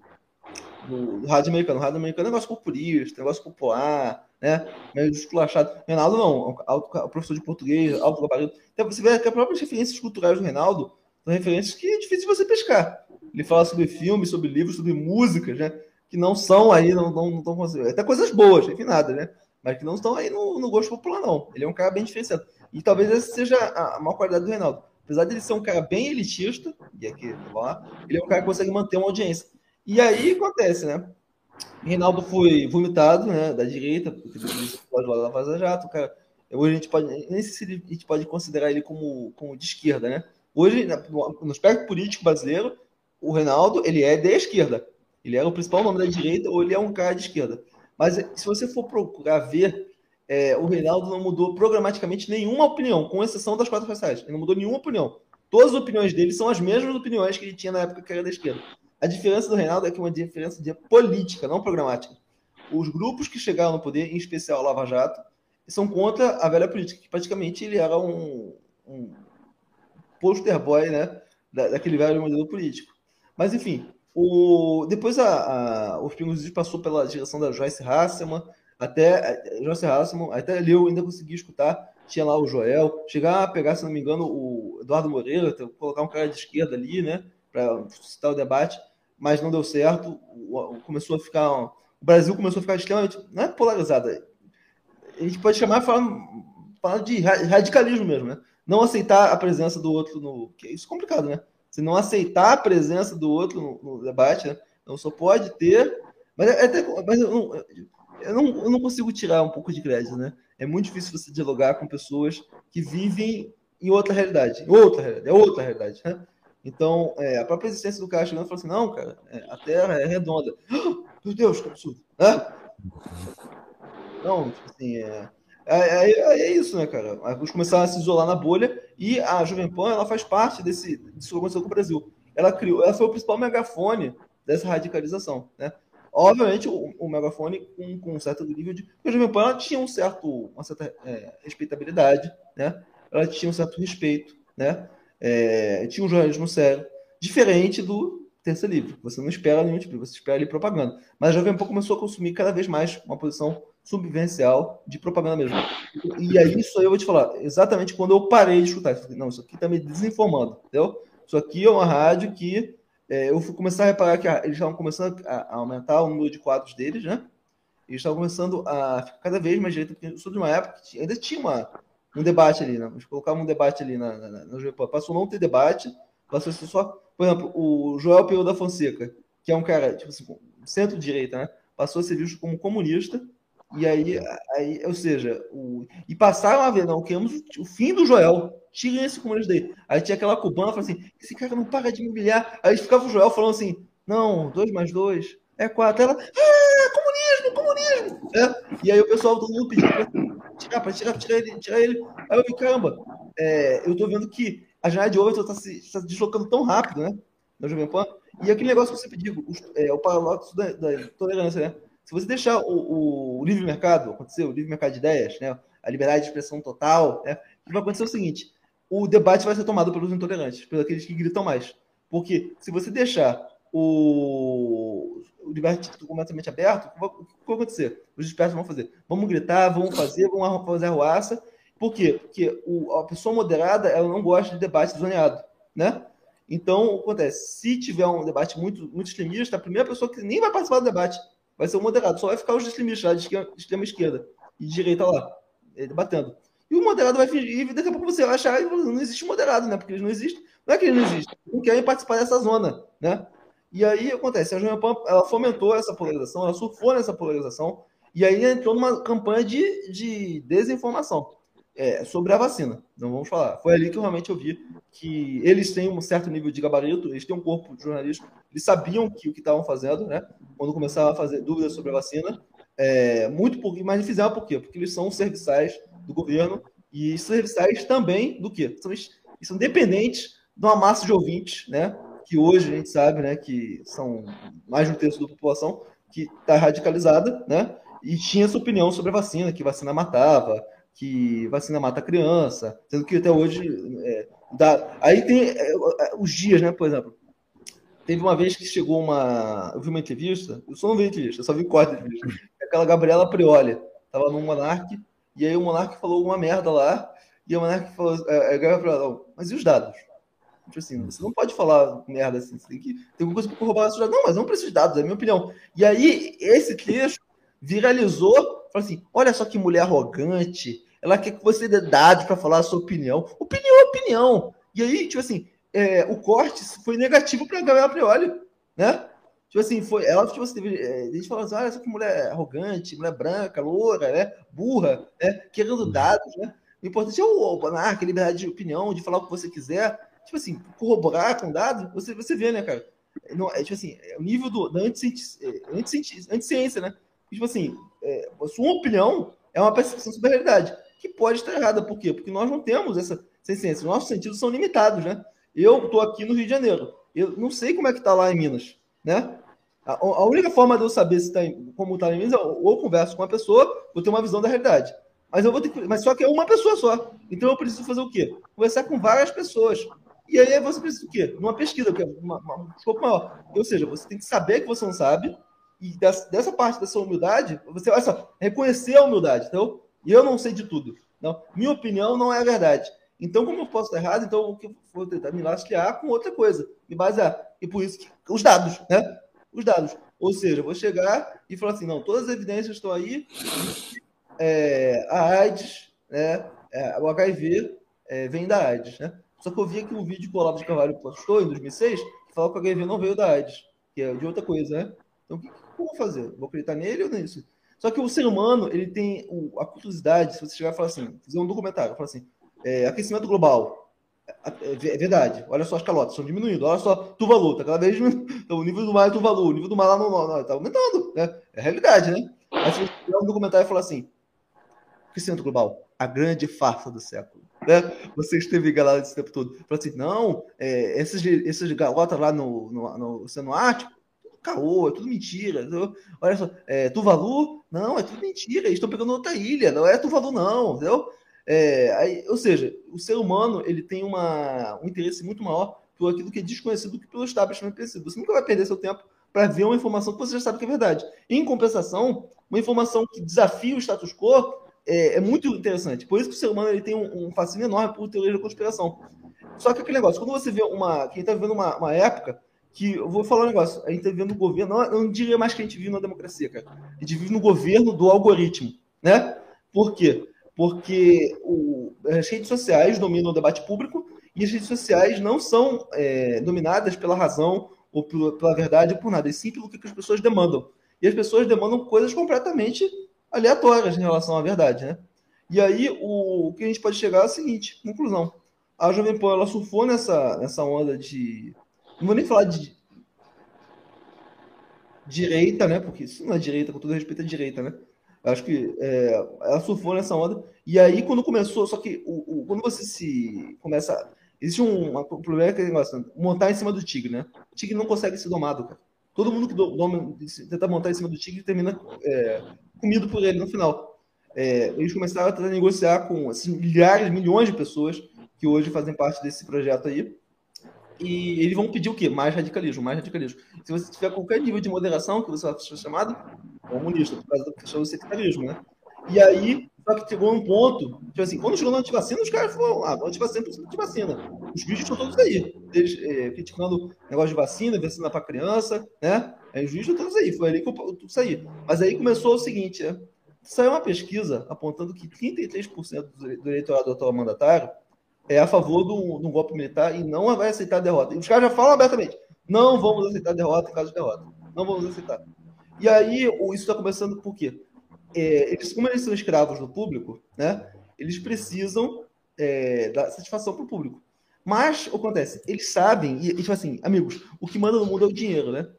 [SPEAKER 1] do, do rádio americano. O rádio americano é um negócio populista, negócio popular, né? Meio esculachado. Reinaldo não, alto, professor de português, alto gabarito. Então você vê que as próprias referências culturais do Reinaldo são referências que é difícil você pescar. Ele fala sobre filmes, sobre livros, sobre músicas, né? Que não são aí, não estão não, não Até coisas boas, enfim, nada, né? mas que não estão aí no, no, gosto popular, não. Ele é um cara bem diferenciado. E talvez essa seja a, a maior qualidade do Reinaldo. Apesar de ele ser um cara bem elitista, e aqui, lá, ele é um cara que consegue manter uma audiência. E aí acontece, né? Reinaldo foi vomitado, né, da direita, porque pode lá da Vaza Jato, cara. Hoje a gente pode, nem sei se a gente pode considerar ele como, como de esquerda, né? Hoje, no aspecto político brasileiro, o Reinaldo, ele é de esquerda. Ele é o principal nome da direita ou ele é um cara de esquerda. Mas se você for procurar ver, é, o Reinaldo não mudou programaticamente nenhuma opinião, com exceção das quatro raciais. Ele não mudou nenhuma opinião. Todas as opiniões dele são as mesmas opiniões que ele tinha na época que era da esquerda. A diferença do Reinaldo é que é uma diferença de política, não programática. Os grupos que chegaram no poder, em especial o Lava Jato, são contra a velha política, que praticamente ele era um, um poster boy né, daquele velho modelo político. Mas, enfim, o, depois a, a, os passou pela direção da Joyce Hasselman, até Joyce Hasselman, até ali eu ainda consegui escutar, tinha lá o Joel, chegar a pegar, se não me engano, o Eduardo Moreira, colocar um cara de esquerda ali, né, para suscitar o debate, mas não deu certo, começou a ficar, o Brasil começou a ficar extremamente, não é polarizado, a gente pode chamar, de radicalismo mesmo, né, não aceitar a presença do outro no, que é isso é complicado, né, se não aceitar a presença do outro no, no debate, né? Não só pode ter. Mas, é, até, mas eu, não, eu, não, eu não consigo tirar um pouco de crédito, né? É muito difícil você dialogar com pessoas que vivem em outra realidade. Outra realidade, é outra realidade, né? Então, é, a própria existência do cara chegando e assim: não, cara, é, a Terra é redonda. meu Deus, que absurdo. Né? Então, tipo assim, é, é, é, é, isso, né, cara? Eles começaram a se isolar na bolha e a Jovem Pan ela faz parte desse, disso que aconteceu com o Brasil. Ela criou, ela foi o principal megafone dessa radicalização, né? Obviamente, o, o megafone com, com um certo nível de. A Jovem Pan ela tinha um certo, uma certa é, respeitabilidade, né? Ela tinha um certo respeito, né? É, tinha um jornalismo sério, diferente do Terça Livre. Você não espera nenhum tipo, você espera ali propaganda. Mas a Jovem Pan começou a consumir cada vez mais uma posição subvencial de propaganda mesmo. E aí, isso aí eu vou te falar, exatamente quando eu parei de escutar. Isso, não, isso aqui tá me desinformando, entendeu? Isso aqui é uma rádio que é, eu fui começar a reparar que eles estavam começando a, a, aumentar o número de quadros deles, né? Eles estavam começando a ficar cada vez mais direito, porque eu sou de uma época que ainda tinha uma, um debate ali, né? Eles colocavam um debate ali na, na, na, na Passou não ter debate, passou a ser só. Por exemplo, o Joel Pedro da Fonseca, que é um cara, tipo assim, centro-direita, né? Passou a ser visto como comunista e aí, aí ou seja, o, e passaram a ver, não, queremos o fim do Joel, tirem esse comunista daí. Aí tinha aquela cubana falando assim: esse cara não para de me humilhar. Aí ficava o Joel falando assim: não, dois mais dois é quatro. Ela, ah, comunismo. É. E aí o pessoal todo mundo pediu pra tirar, pra tirar, tirar ele, tirar ele. Aí eu vi, caramba, é, eu tô vendo que a janela de Overton tá se, tá se deslocando tão rápido, né? Na Jovem Pan. E aquele negócio que eu sempre digo, é, o paradoxo da, da tolerância, né? Se você deixar o, o, livre mercado acontecer, o livre mercado de ideias, né? a liberdade de expressão total, né? o que vai acontecer é o seguinte: o debate vai ser tomado pelos intolerantes, pelos aqueles que gritam mais. Porque se você deixar o, o debate completamente aberto, o que vai acontecer? Os espertos vão fazer. Vamos gritar, vamos fazer, vamos fazer arruaça. Por quê? Porque o, a pessoa moderada ela não gosta de debate zoneado, né? Então, o que acontece? Se tiver um debate muito, muito extremista, a primeira pessoa que nem vai participar do debate vai ser o moderado, só vai ficar os extremistas lá de esquerda, extrema esquerda e direita lá, debatendo. E o moderado vai fingir, e daqui a pouco você vai achar que não existe moderado, né? Porque eles não existem. Não é que eles não existem, não querem participar dessa zona, né? E aí acontece, a Jovem Pan ela fomentou essa polarização, ela surfou nessa polarização, e aí entrou numa campanha de, de desinformação é, sobre a vacina. Não vamos falar. Foi ali que eu realmente eu vi que eles têm um certo nível de gabarito, eles têm um corpo de jornalismo, eles sabiam que o que estavam fazendo, né? Quando começavam a fazer dúvidas sobre a vacina, é, muito por, mas fizeram por quê? Porque eles são serviçais do governo e serviçais também do quê? São, são dependentes de uma massa de ouvintes, né? Que hoje a gente sabe, né? Que são mais de um terço da população que está radicalizada, né? E tinha essa opinião sobre a vacina, que vacina matava, que vacina mata criança, sendo que até hoje é, dá. Aí tem é, é, os dias, né? Por exemplo, teve uma vez que chegou uma. Eu vi uma entrevista, eu só não vi entrevista, eu só vi corte entrevista. Aquela Gabriela Prioli tava no Monark, e aí o Monark falou uma merda lá, e o Monark falou. É, a Gabriela mas e os dados? Tipo assim, você não pode falar merda assim, você tem que. Tem alguma coisa para corroborar dados. Não, mas não precisa de dados, é a minha opinião. E aí, esse trecho viralizou, falou assim: olha só que mulher arrogante, ela quer que você dê dados para falar a sua opinião. Opinião é opinião. E aí, tipo assim, é, o corte foi negativo para Gabriela Prioli, né? Tipo assim, foi, ela, tipo assim, teve, é, a gente falou assim, olha, essa que mulher arrogante, mulher branca, loura, né? Burra, né? Querendo dados, né? O importante é o, o monarca, liberdade de opinião, de falar o que você quiser. Tipo assim, corroborar com dados, você, você vê, né, cara? Não, é, tipo assim, é o nível do, da anticiência, é, anticiência, né? Tipo assim, é, sua opinião é uma percepção sobre a realidade que pode estar errada. Por quê? Porque nós não temos essa ciência. Nossos sentidos são limitados, né? Eu estou aqui no Rio de Janeiro. Eu não sei como é que está lá em Minas, né? A, a, única forma de eu saber se tá em, como está em Minas é ou eu converso com uma pessoa, vou ter uma visão da realidade. Mas eu vou ter que, mas só que é uma pessoa só. Então eu preciso fazer o quê? Conversar com várias pessoas. E aí você precisa o quê? Uma pesquisa, que é uma, um escopo maior. Ou seja, você tem que saber que você não sabe, e dessa, dessa parte da sua humildade, você, olha só, reconhecer a humildade. Então, eu não sei de tudo. Não, minha opinião não é a verdade. Então, como eu posso estar errado, então o que eu vou tentar me lastrear com outra coisa, me basear. E por isso os dados, né? Os dados. Ou seja, eu vou chegar e falar assim, não, todas as evidências estão aí. É, a AIDS, né? É, o HIV é, vem da AIDS, né? Só que eu vi aqui um vídeo que o Olavo de Carvalho postou em 2006 que falava que o HIV não veio da AIDS, que é de outra coisa, né? Então, o que, que eu vou fazer? Vou acreditar nele ou nisso? Só que o ser humano, ele tem o, a curiosidade, se você chegar e falar assim, fazer um documentário, falar assim, é, aquecimento global, é, é, verdade, olha só as calotas, estão diminuindo, olha só Tuvalu, está cada vez então, o nível do mar é Tuvalu, o nível do mar lá no está aumentando, né? É realidade, né? Aí você um documentário e falar assim, aquecimento global, a grande farsa do século. Né? Você esteve enganado esse tempo todo. Fala assim, não, é, esses, esses lá no, no, no Oceano Ártico, caô, é tudo mentira. Olha só, é, Tuvalu, não, é tudo mentira, eles estão pegando outra ilha, não é Tuvalu, não, entendeu? É, aí, ou seja, o ser humano ele tem uma, um interesse muito maior por aquilo que é desconhecido do que pelo establishment conhecido. Você nunca vai perder seu tempo para ver uma informação que você já sabe que é verdade. Em compensação, uma informação que desafia o status quo é, é muito interessante. Por isso que o ser humano ele tem um, um fascínio enorme por teoria da conspiração. Só que aquele negócio, quando você vê uma. Quem está vivendo uma, uma época que eu vou falar um negócio, a gente tá vivendo no governo, não, não diria mais que a gente vive na democracia, cara. A gente vive no governo do algoritmo, né? Por quê? Porque o, as redes sociais dominam o debate público e as redes sociais não são é, dominadas pela razão ou pela, pela verdade ou por nada, e sim pelo que as pessoas demandam. E as pessoas demandam coisas completamente aleatórias em relação à verdade, né? E aí o, o que a gente pode chegar é o seguinte, conclusão. a Jovem Pan ela surfou nessa, nessa onda de. Não vou nem falar de direita, né? Porque isso não é direita, com todo respeito, é direita, né? Acho que é, ela surfou nessa onda. E aí, quando começou, só que o, o quando você se começa. Existe um, um problema que é negócio, montar em cima do tigre, né? O tigre não consegue ser domado, cara. Todo mundo que do, tenta montar em cima do tigre termina é, comido por ele no final. É, eles começaram a negociar com assim, milhares, milhões de pessoas que hoje fazem parte desse projeto aí. E eles vão pedir o quê? Mais radicalismo, mais radicalismo. Se você tiver qualquer nível de moderação, que você vai ser chamado comunista, por causa da questão sectarismo, né? E aí, só que chegou um ponto, tipo assim, quando chegou na antivacina, os caras falaram, ah, antivacina antivacina. Os vídeos estão todos aí. Eles é, criticando negócio de vacina, vacina para criança, né? Aí os vídeos estão todos aí. Foi ali que eu saí. Mas aí começou o seguinte, né? Saiu uma pesquisa apontando que 33% do eleitorado do atual mandatário é a favor do, do golpe militar e não vai aceitar a derrota. E os caras já falam abertamente: não vamos aceitar a derrota em caso de derrota. Não vamos aceitar. E aí, isso está começando por quê? É, eles, como eles são escravos do público, né, eles precisam é, dar satisfação para o público. Mas, o que acontece? Eles sabem, e, tipo assim, amigos, o que manda no mundo é o dinheiro, né?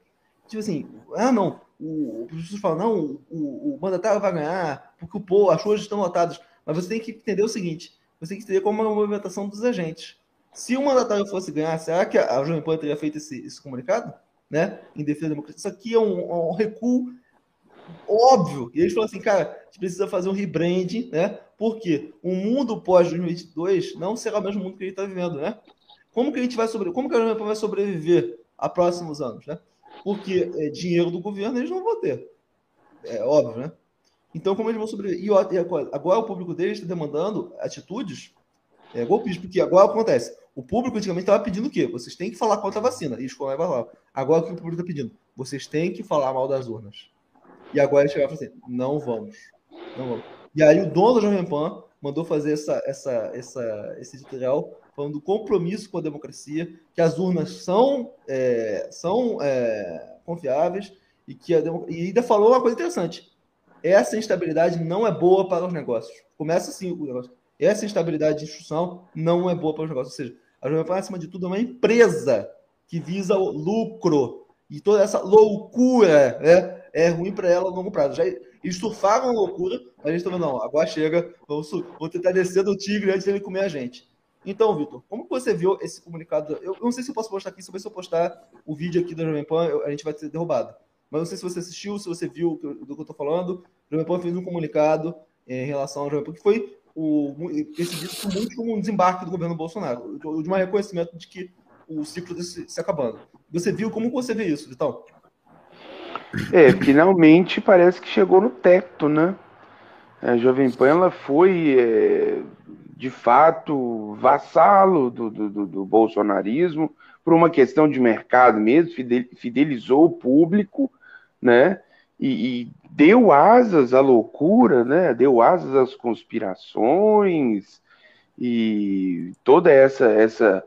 [SPEAKER 1] Tipo assim, ah, não, o, os pessoas falam, não, o, o mandatário vai ganhar, porque o povo, as ruas estão lotadas. Mas você tem que entender o seguinte: você tem que entender como é uma movimentação dos agentes. Se o mandatário fosse ganhar, será que a, a Jovem Pan teria feito esse, esse comunicado? Né? Em defesa da democracia. Isso aqui é um, um recuo óbvio. E eles falam assim, cara, a gente precisa fazer um rebranding, né? Porque o mundo pós-2022 não será o mesmo mundo que a gente está vivendo, né? Como que a gente vai sobreviver? Como que a Pan vai sobreviver a próximos anos, né? Porque é, dinheiro do governo eles não vão ter. É óbvio, né? Então, como eles vão sobreviver? E agora o público deles está demandando atitudes é, golpistas, porque agora acontece. O público antigamente estava pedindo o quê? Vocês têm que falar contra a vacina. E escola vai lá. Agora o que o público está pedindo? Vocês têm que falar mal das urnas. E agora eles chegaram e assim: não vamos. Não vamos. E aí o dono da Jovem Pan mandou fazer essa, essa, essa, esse editorial falando do compromisso com a democracia, que as urnas são, é, são é, confiáveis e que a e ainda falou uma coisa interessante. Essa instabilidade não é boa para os negócios. Começa assim o negócio. Essa instabilidade de instrução não é boa para os negócios. Ou seja, a Jovem Pan, acima de tudo, é uma empresa que visa o lucro. E toda essa loucura né, é ruim para ela a longo prazo. Já, eles surfaram a loucura, a gente está vendo, não, agora chega, vamos, vamos tentar descer do tigre antes dele comer a gente. Então, Vitor, como você viu esse comunicado? Eu, eu, não sei se eu posso postar aqui, se eu postar o vídeo aqui da Jovem Pan, eu, a gente vai ser derrubado. Mas não sei se você assistiu, se você viu do que eu estou falando. O Jovem Pan fez um comunicado em relação ao Jovem Pan, que foi o, por muitos como um desembarque do governo Bolsonaro, de um reconhecimento de que o ciclo está se acabando. Você viu? Como você vê isso, Vitão?
[SPEAKER 3] É, finalmente parece que chegou no teto, né? A Jovem Pan ela foi, é, de fato, vassalo do, do, do, bolsonarismo por uma questão de mercado mesmo, fidelizou o público, né? E, e, deu asas à loucura, né? Deu asas às conspirações e toda essa essa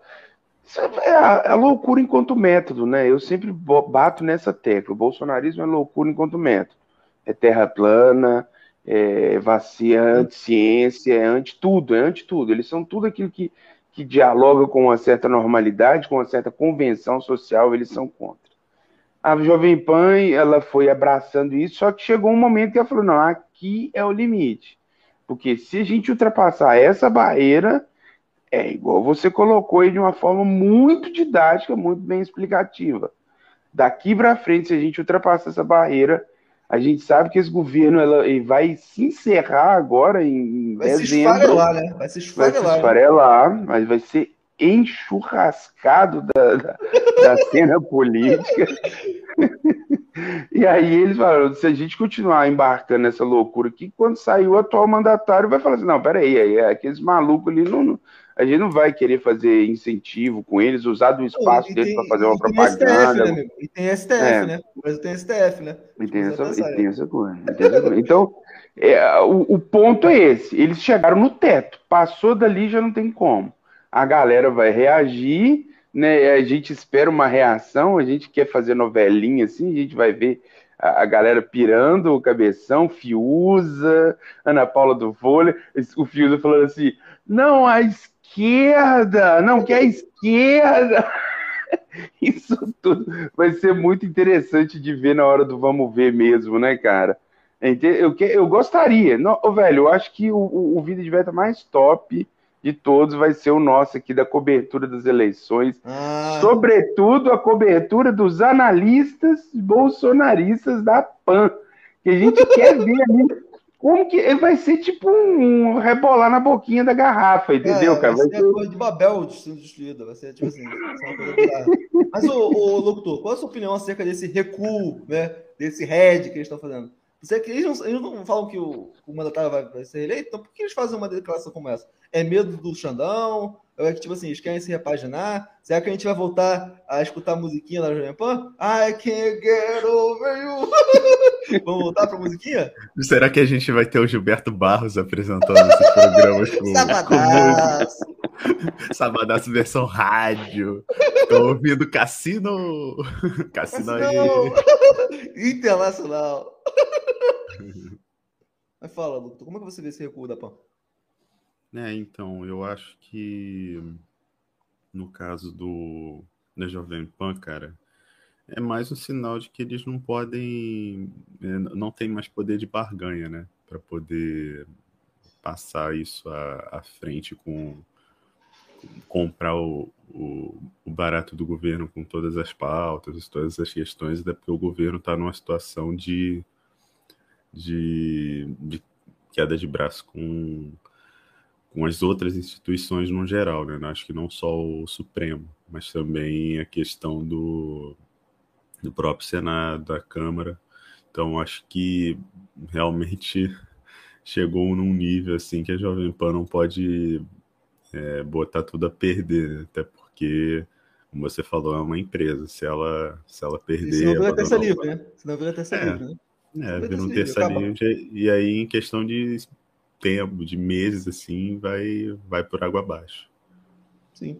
[SPEAKER 3] é a, a, loucura enquanto método, né? Eu sempre bato nessa tecla. O bolsonarismo é loucura enquanto método. É terra plana, é vacina, é anti-ciência, é anti-tudo, é anti-tudo. Eles são tudo aquilo que, que dialoga com uma certa normalidade, com uma certa convenção social, eles são contra. A Jovem Pan, ela foi abraçando isso, só que chegou um momento que ela falou, não, aqui é o limite. Porque se a gente ultrapassar essa barreira, é igual você colocou aí de uma forma muito didática, muito bem explicativa. Daqui para frente, se a gente ultrapassar essa barreira, a gente sabe que esse governo ela, vai se encerrar agora em vai dezembro. Se esfarelar, né? Vai se esfarelar. Vai se esfarelar, mas vai ser enxurrascado da, da, da cena política. e aí eles falaram, se a gente continuar embarcando nessa loucura aqui, quando sair o atual mandatário vai falar assim, não, peraí, aí, aqueles malucos ali não, a gente não vai querer fazer incentivo com eles, usar do espaço deles para fazer uma e propaganda. STF,
[SPEAKER 1] né, e tem STF, é. né? Mas tem STF, né?
[SPEAKER 3] E tem, essa, e tem essa coisa. Então, é, o, o ponto é esse, eles chegaram no teto, passou dali já não tem como a galera vai reagir, né? A gente espera uma reação, a gente quer fazer novelinha assim, a gente vai ver a, a galera pirando o cabeção, Fiuza, Ana Paula do vôlei, o Fiuza falando assim: não, a esquerda esquerda, não, que é a esquerda. Isso tudo vai ser muito interessante de ver na hora do vamos ver mesmo, né, cara? Eu, eu gostaria, não, velho, eu acho que o, o, o vídeo de beta mais top de todos vai ser o nosso aqui da cobertura das eleições, ah. sobretudo a cobertura dos analistas bolsonaristas da PAN, que a gente quer ver ali como que ele vai ser tipo um rebolar na boquinha da garrafa, entendeu,
[SPEAKER 1] é,
[SPEAKER 3] cara?
[SPEAKER 1] Vai, ser a coisa de Babel sendo destruída, vai ser tipo assim. Mas, ô, locutor, qual a sua opinião acerca desse recuo, né? Desse head que eles estão fazendo? Você, que eles, não, eles não falam que o, o mandatário vai, vai ser eleito, então por que eles fazem uma declaração como essa? É medo do Xandão? É que, tipo assim, eles querem se repaginar? Será que a gente vai voltar a escutar a musiquinha da Jovem Pan? I can't get over you. Vamos voltar pra musiquinha?
[SPEAKER 2] Será que a gente vai ter o Gilberto Barros apresentando esses programas com,
[SPEAKER 1] Sabadaço.
[SPEAKER 2] com Sabadaço versão rádio. Tô ouvindo Cassino. Cassino
[SPEAKER 1] aí. Internacional. Mas fala, Lucas, como é que você vê esse recuo da PAN?
[SPEAKER 2] É, então, eu acho que no caso do da Jovem Pan, cara, é mais um sinal de que eles não podem, é, não tem mais poder de barganha, né, para poder passar isso à, à frente com comprar o, o, o, barato do governo com todas as pautas, todas as questões, até porque o governo está numa situação de, de, de queda de braço com com as outras instituições no geral, né? Acho que não só o Supremo, mas também a questão do, do próprio Senado, da Câmara. Então, acho que realmente chegou num nível assim que a Jovem Pan não pode é, botar tudo a perder, né? até porque, como você falou, é uma empresa. Se ela, se ela perder. Se
[SPEAKER 1] não vira terça livre, né? Se não vira terça
[SPEAKER 2] é,
[SPEAKER 1] livre, né?
[SPEAKER 2] É, vira um terça livre. E aí, em questão de tempo, de meses, assim, vai, vai por água abaixo.
[SPEAKER 1] Sim.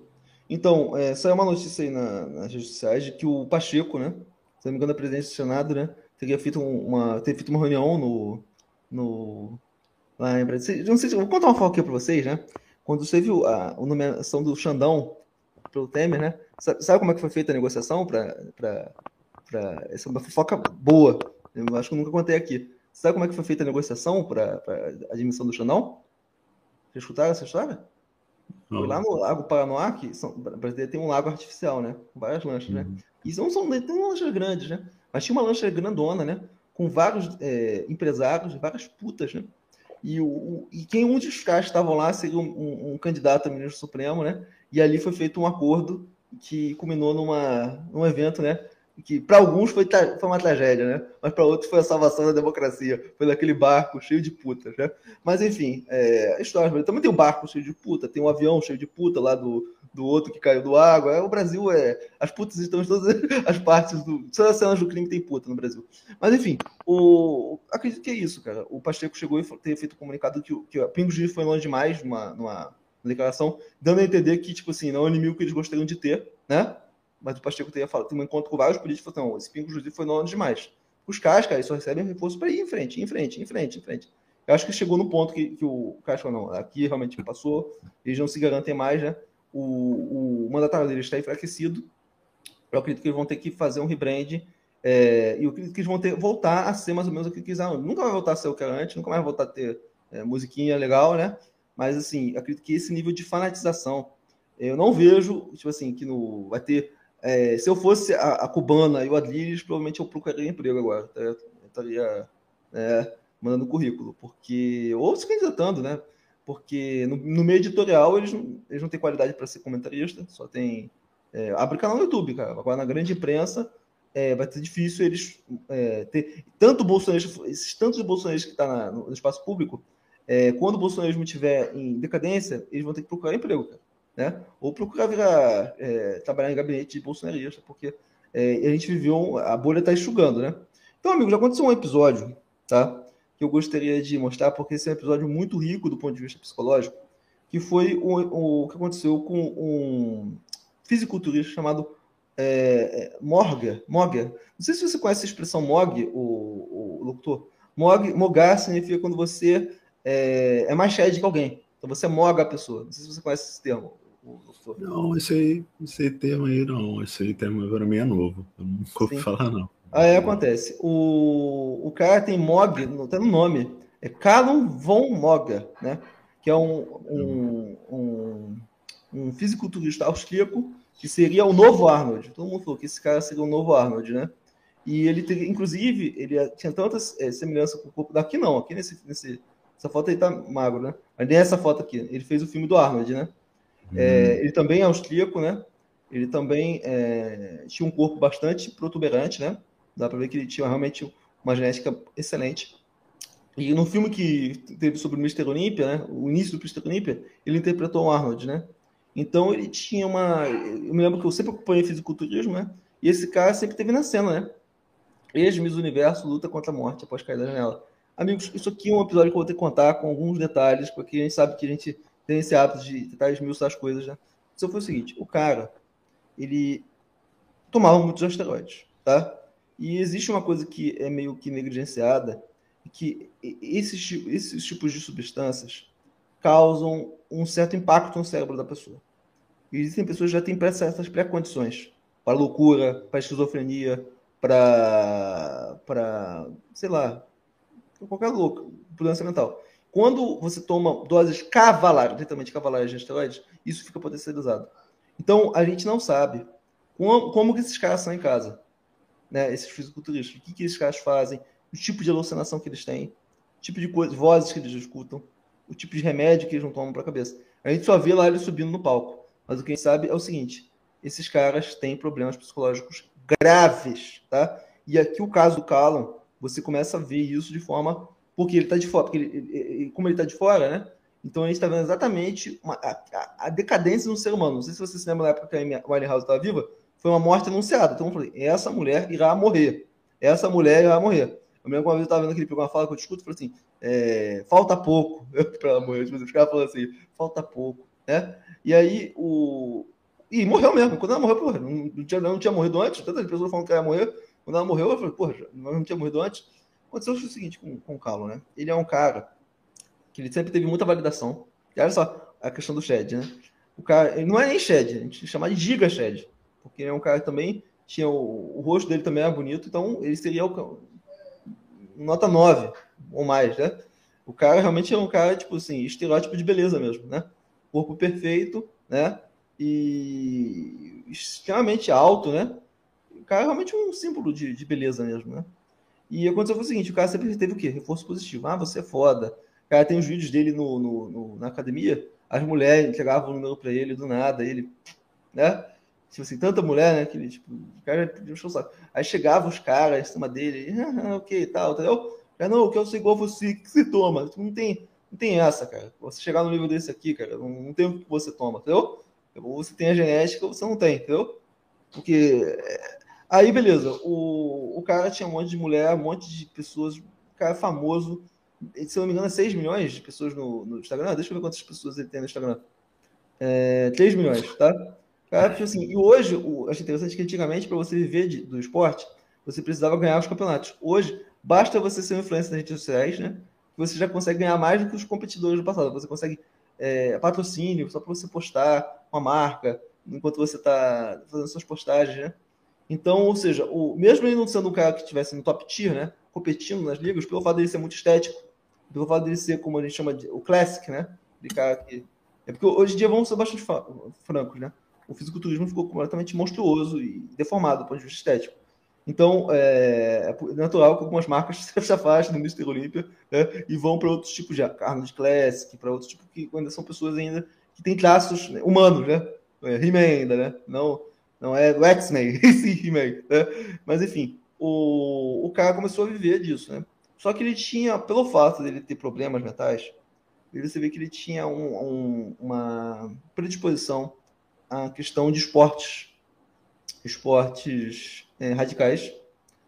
[SPEAKER 1] Então, é, saiu uma notícia aí na, nas redes sociais de que o Pacheco, né? Se não me engano, a presidente do Senado, né? Teria feito uma, teria feito uma reunião no, no, lá em Brasília. Não sei, vou contar uma aqui para vocês, né? Quando você viu a, a nomeação do Xandão pelo Temer, né? Sabe, sabe como é que foi feita a negociação para essa é uma fofoca boa? Eu acho que eu nunca contei aqui. Sabe como é que foi feita a negociação para a admissão do Xandão? Já escutaram essa história? Foi lá no Lago Paranoá, que são, tem um lago artificial, né? Com várias lanchas, né? uhum. né? E não são tem lanchas grandes, né? Mas tinha uma lancha grandona, né? Com vários é, empresários, várias putas, né? E, o, e quem um dos caras estavam lá seria um, um, um, candidato a ministro supremo, né? E ali foi feito um acordo que culminou numa, num evento, né? Que para alguns foi, foi, uma tragédia, né? Mas para outros foi a salvação da democracia. Foi naquele barco cheio de putas, né? Mas enfim, é, história. Também tem um barco cheio de puta, tem um avião cheio de puta lá do, do outro que caiu do água. É, o Brasil é. As putas estão em todas as partes do. Todas as cenas do crime tem puta no Brasil. Mas enfim, o, acredito que é isso, cara. O Pacheco chegou e ter feito um comunicado que, que o Pingo Juiz foi longe demais numa, numa declaração, dando a entender que, tipo assim, não é o inimigo que eles gostariam de ter, né? Mas o Pacheco teria falado, tem um encontro com vários políticos falou, não, esse pingo jurídico foi longe demais. Os caras, cara, só recebem reforço para ir em frente, em frente, em frente, em frente. Eu acho que chegou no ponto que, que o falou, não, aqui realmente passou, eles não se garantem mais, né? O, o mandatário deles está enfraquecido. Eu acredito que eles vão ter que fazer um rebrand é, e eu acredito que eles vão ter, voltar a ser mais ou menos o que quiseram. Nunca vai voltar a ser o que era antes, nunca mais vai voltar a ter é, musiquinha legal, né? Mas, assim, acredito que esse nível de fanatização, eu não vejo, tipo assim, que no, vai ter é, se eu fosse a, a, cubana e o Adliris, provavelmente eu procuraria emprego agora. Tá? Eu estaria é, mandando currículo, porque ou se candidatando, né? Porque no, no, meio editorial eles não, eles não têm qualidade para ser comentarista, só tem. É, abre canal no YouTube, cara. Agora na grande imprensa é, vai ser difícil eles é, ter tanto bolsonarista, esses tantos bolsonaristas que estão tá no espaço público, é, quando o bolsonarismo estiver em decadência, eles vão ter que procurar emprego, cara né? Ou procurar virar, é, trabalhar em gabinete de bolsonarista, porque é, a gente viveu, a bolha está enxugando, né? Então, amigo, já aconteceu um episódio, tá? Que eu gostaria de mostrar, porque esse é um episódio muito rico do ponto de vista psicológico, que foi o, o que aconteceu com um fisiculturista chamado é, Morga. Não sei se você conhece a expressão Mog, o, o locutor. Mog, mogar significa quando você é, é mais shed que alguém. Então você moga a pessoa. Não sei se você conhece esse termo.
[SPEAKER 2] Não, esse aí, esse termo aí não. Esse aí termo para mim é novo. Eu nunca ouvi falar, não.
[SPEAKER 1] Aí acontece. O, o cara tem Mog, não tem no nome. É Callum von Moga, né? Que é um, um, um, um fisiculturista austríaco que seria o novo Arnold. Todo mundo falou que esse cara seria o novo Arnold, né? E ele, inclusive, ele tinha tantas é, semelhanças com o corpo daqui, não. Aqui nesse, nesse, essa foto aí tá magro, né? Mas nem essa foto aqui. Ele fez o filme do Arnold, né? É, ele também é austríaco, né? Ele também é, tinha um corpo bastante protuberante, né? Dá para ver que ele tinha realmente uma genética excelente. E no filme que teve sobre o Mr. Olympia, né? O início do Mr. Olympia, ele interpretou o Arnold, né? Então ele tinha uma. Eu me lembro que eu sempre acompanhei fisiculturismo, né? E esse cara sempre teve na cena, né? Ex-Miss Universo luta contra a morte após cair da janela. Amigos, isso aqui é um episódio que eu vou ter que contar com alguns detalhes, porque a gente sabe que a gente tem esse hábito de tentar esmiuçar as coisas, né? Só foi o seguinte, o cara, ele tomava muitos asteroides, tá? E existe uma coisa que é meio que negligenciada, que esses, esses tipos de substâncias causam um certo impacto no cérebro da pessoa. E existem pessoas que já têm certas pré-condições para loucura, para esquizofrenia, para, para sei lá, qualquer louco, doença mental. Quando você toma doses cavalares, literalmente cavalares de esteroides, isso fica potencializado. Então, a gente não sabe como, como que esses caras são em casa, né? Esses fisiculturistas, o que, que esses caras fazem, o tipo de alucinação que eles têm, o tipo de coisa, vozes que eles escutam, o tipo de remédio que eles não tomam para a cabeça. A gente só vê lá eles subindo no palco. Mas o que a gente sabe é o seguinte: esses caras têm problemas psicológicos graves, tá? E aqui o caso do Callum, você começa a ver isso de forma porque ele está de fora, porque ele, como ele está de fora, né? Então a gente está vendo exatamente uma, a, a, decadência no ser humano. Não sei se você se lembra da época que a Winehouse estava viva, foi uma morte anunciada. Então eu falei, essa mulher irá morrer. Essa mulher irá morrer. Eu mesmo uma vez eu estava vendo aquele programa fala que eu discuto, falei assim, é, falta pouco, amor de Deus, os caras falam assim, falta pouco, né? E aí o, e morreu mesmo. Quando ela morreu, porra, não, não, tinha, não tinha morrido antes. Tantas pessoas falam que ela ia morrer. Quando ela morreu, eu falei, porra, não tinha morrido antes. Aconteceu o seguinte com, com o Calo, né? Ele é um cara que ele sempre teve muita validação. E olha só a questão do Shed, né? O cara, ele não é nem Shed, a gente chama de Giga Shed. Porque ele é um cara que também tinha o, o rosto dele também era bonito, então ele seria o, nota 9 ou mais, né? O cara realmente é um cara, tipo assim, estereótipo de beleza mesmo, né? Corpo perfeito, né? e extremamente alto, né? O cara é realmente um símbolo de, de beleza mesmo, né? E aconteceu o seguinte, o cara sempre teve o quê? Reforço positivo. Ah, você é foda. O cara tem os vídeos dele no, no, no na academia, as mulheres entregavam o número para ele do nada, ele, né? Tipo assim, tanta mulher, né? Que ele, tipo, o cara deixou o saco. Aí chegavam os caras em cima dele, ah, ok, tal, entendeu? Cara, não, que eu sou igual você, que você toma. Tipo, não tem, não tem essa, cara. Você chegar no nível desse aqui, cara, não, não tem o que você toma, entendeu? Ou você tem a genética ou você não tem, entendeu? Porque. Aí, beleza. O, o cara tinha um monte de mulher, um monte de pessoas. O cara é famoso. Se eu não me engano, é 6 milhões de pessoas no, no Instagram. Deixa eu ver quantas pessoas ele tem no Instagram. É, 3 milhões, tá? Cara, tipo assim, e hoje, o, acho interessante que antigamente, para você viver de, do esporte, você precisava ganhar os campeonatos. Hoje, basta você ser um influencer nas redes sociais, né? Que você já consegue ganhar mais do que os competidores do passado. Você consegue é, patrocínio só para você postar uma marca enquanto você está fazendo suas postagens, né? Então, ou seja, o, mesmo ele não sendo um cara que estivesse no top tier, né? Competindo nas ligas, pelo fato dele ser muito estético, pelo fato dele ser, como a gente chama de o classic, né? De cara que. É porque hoje em dia vamos ser bastante francos, né? O fisiculturismo ficou completamente monstruoso e deformado do ponto de vista estético. Então, é, é natural que algumas marcas se afastem do Mr. Olympia né, e vão para outros tipos de Arnold Classic, para outros tipos que ainda são pessoas ainda que têm traços humanos, né? É, He-Man ainda, né? Não, não é o X-Men, esse He-Man, né? Mas, enfim, o, o cara começou a viver disso, né? Só que ele tinha, pelo fato dele ter problemas mentais, você vê que ele tinha um, um, uma predisposição à questão de esportes, esportes é, radicais,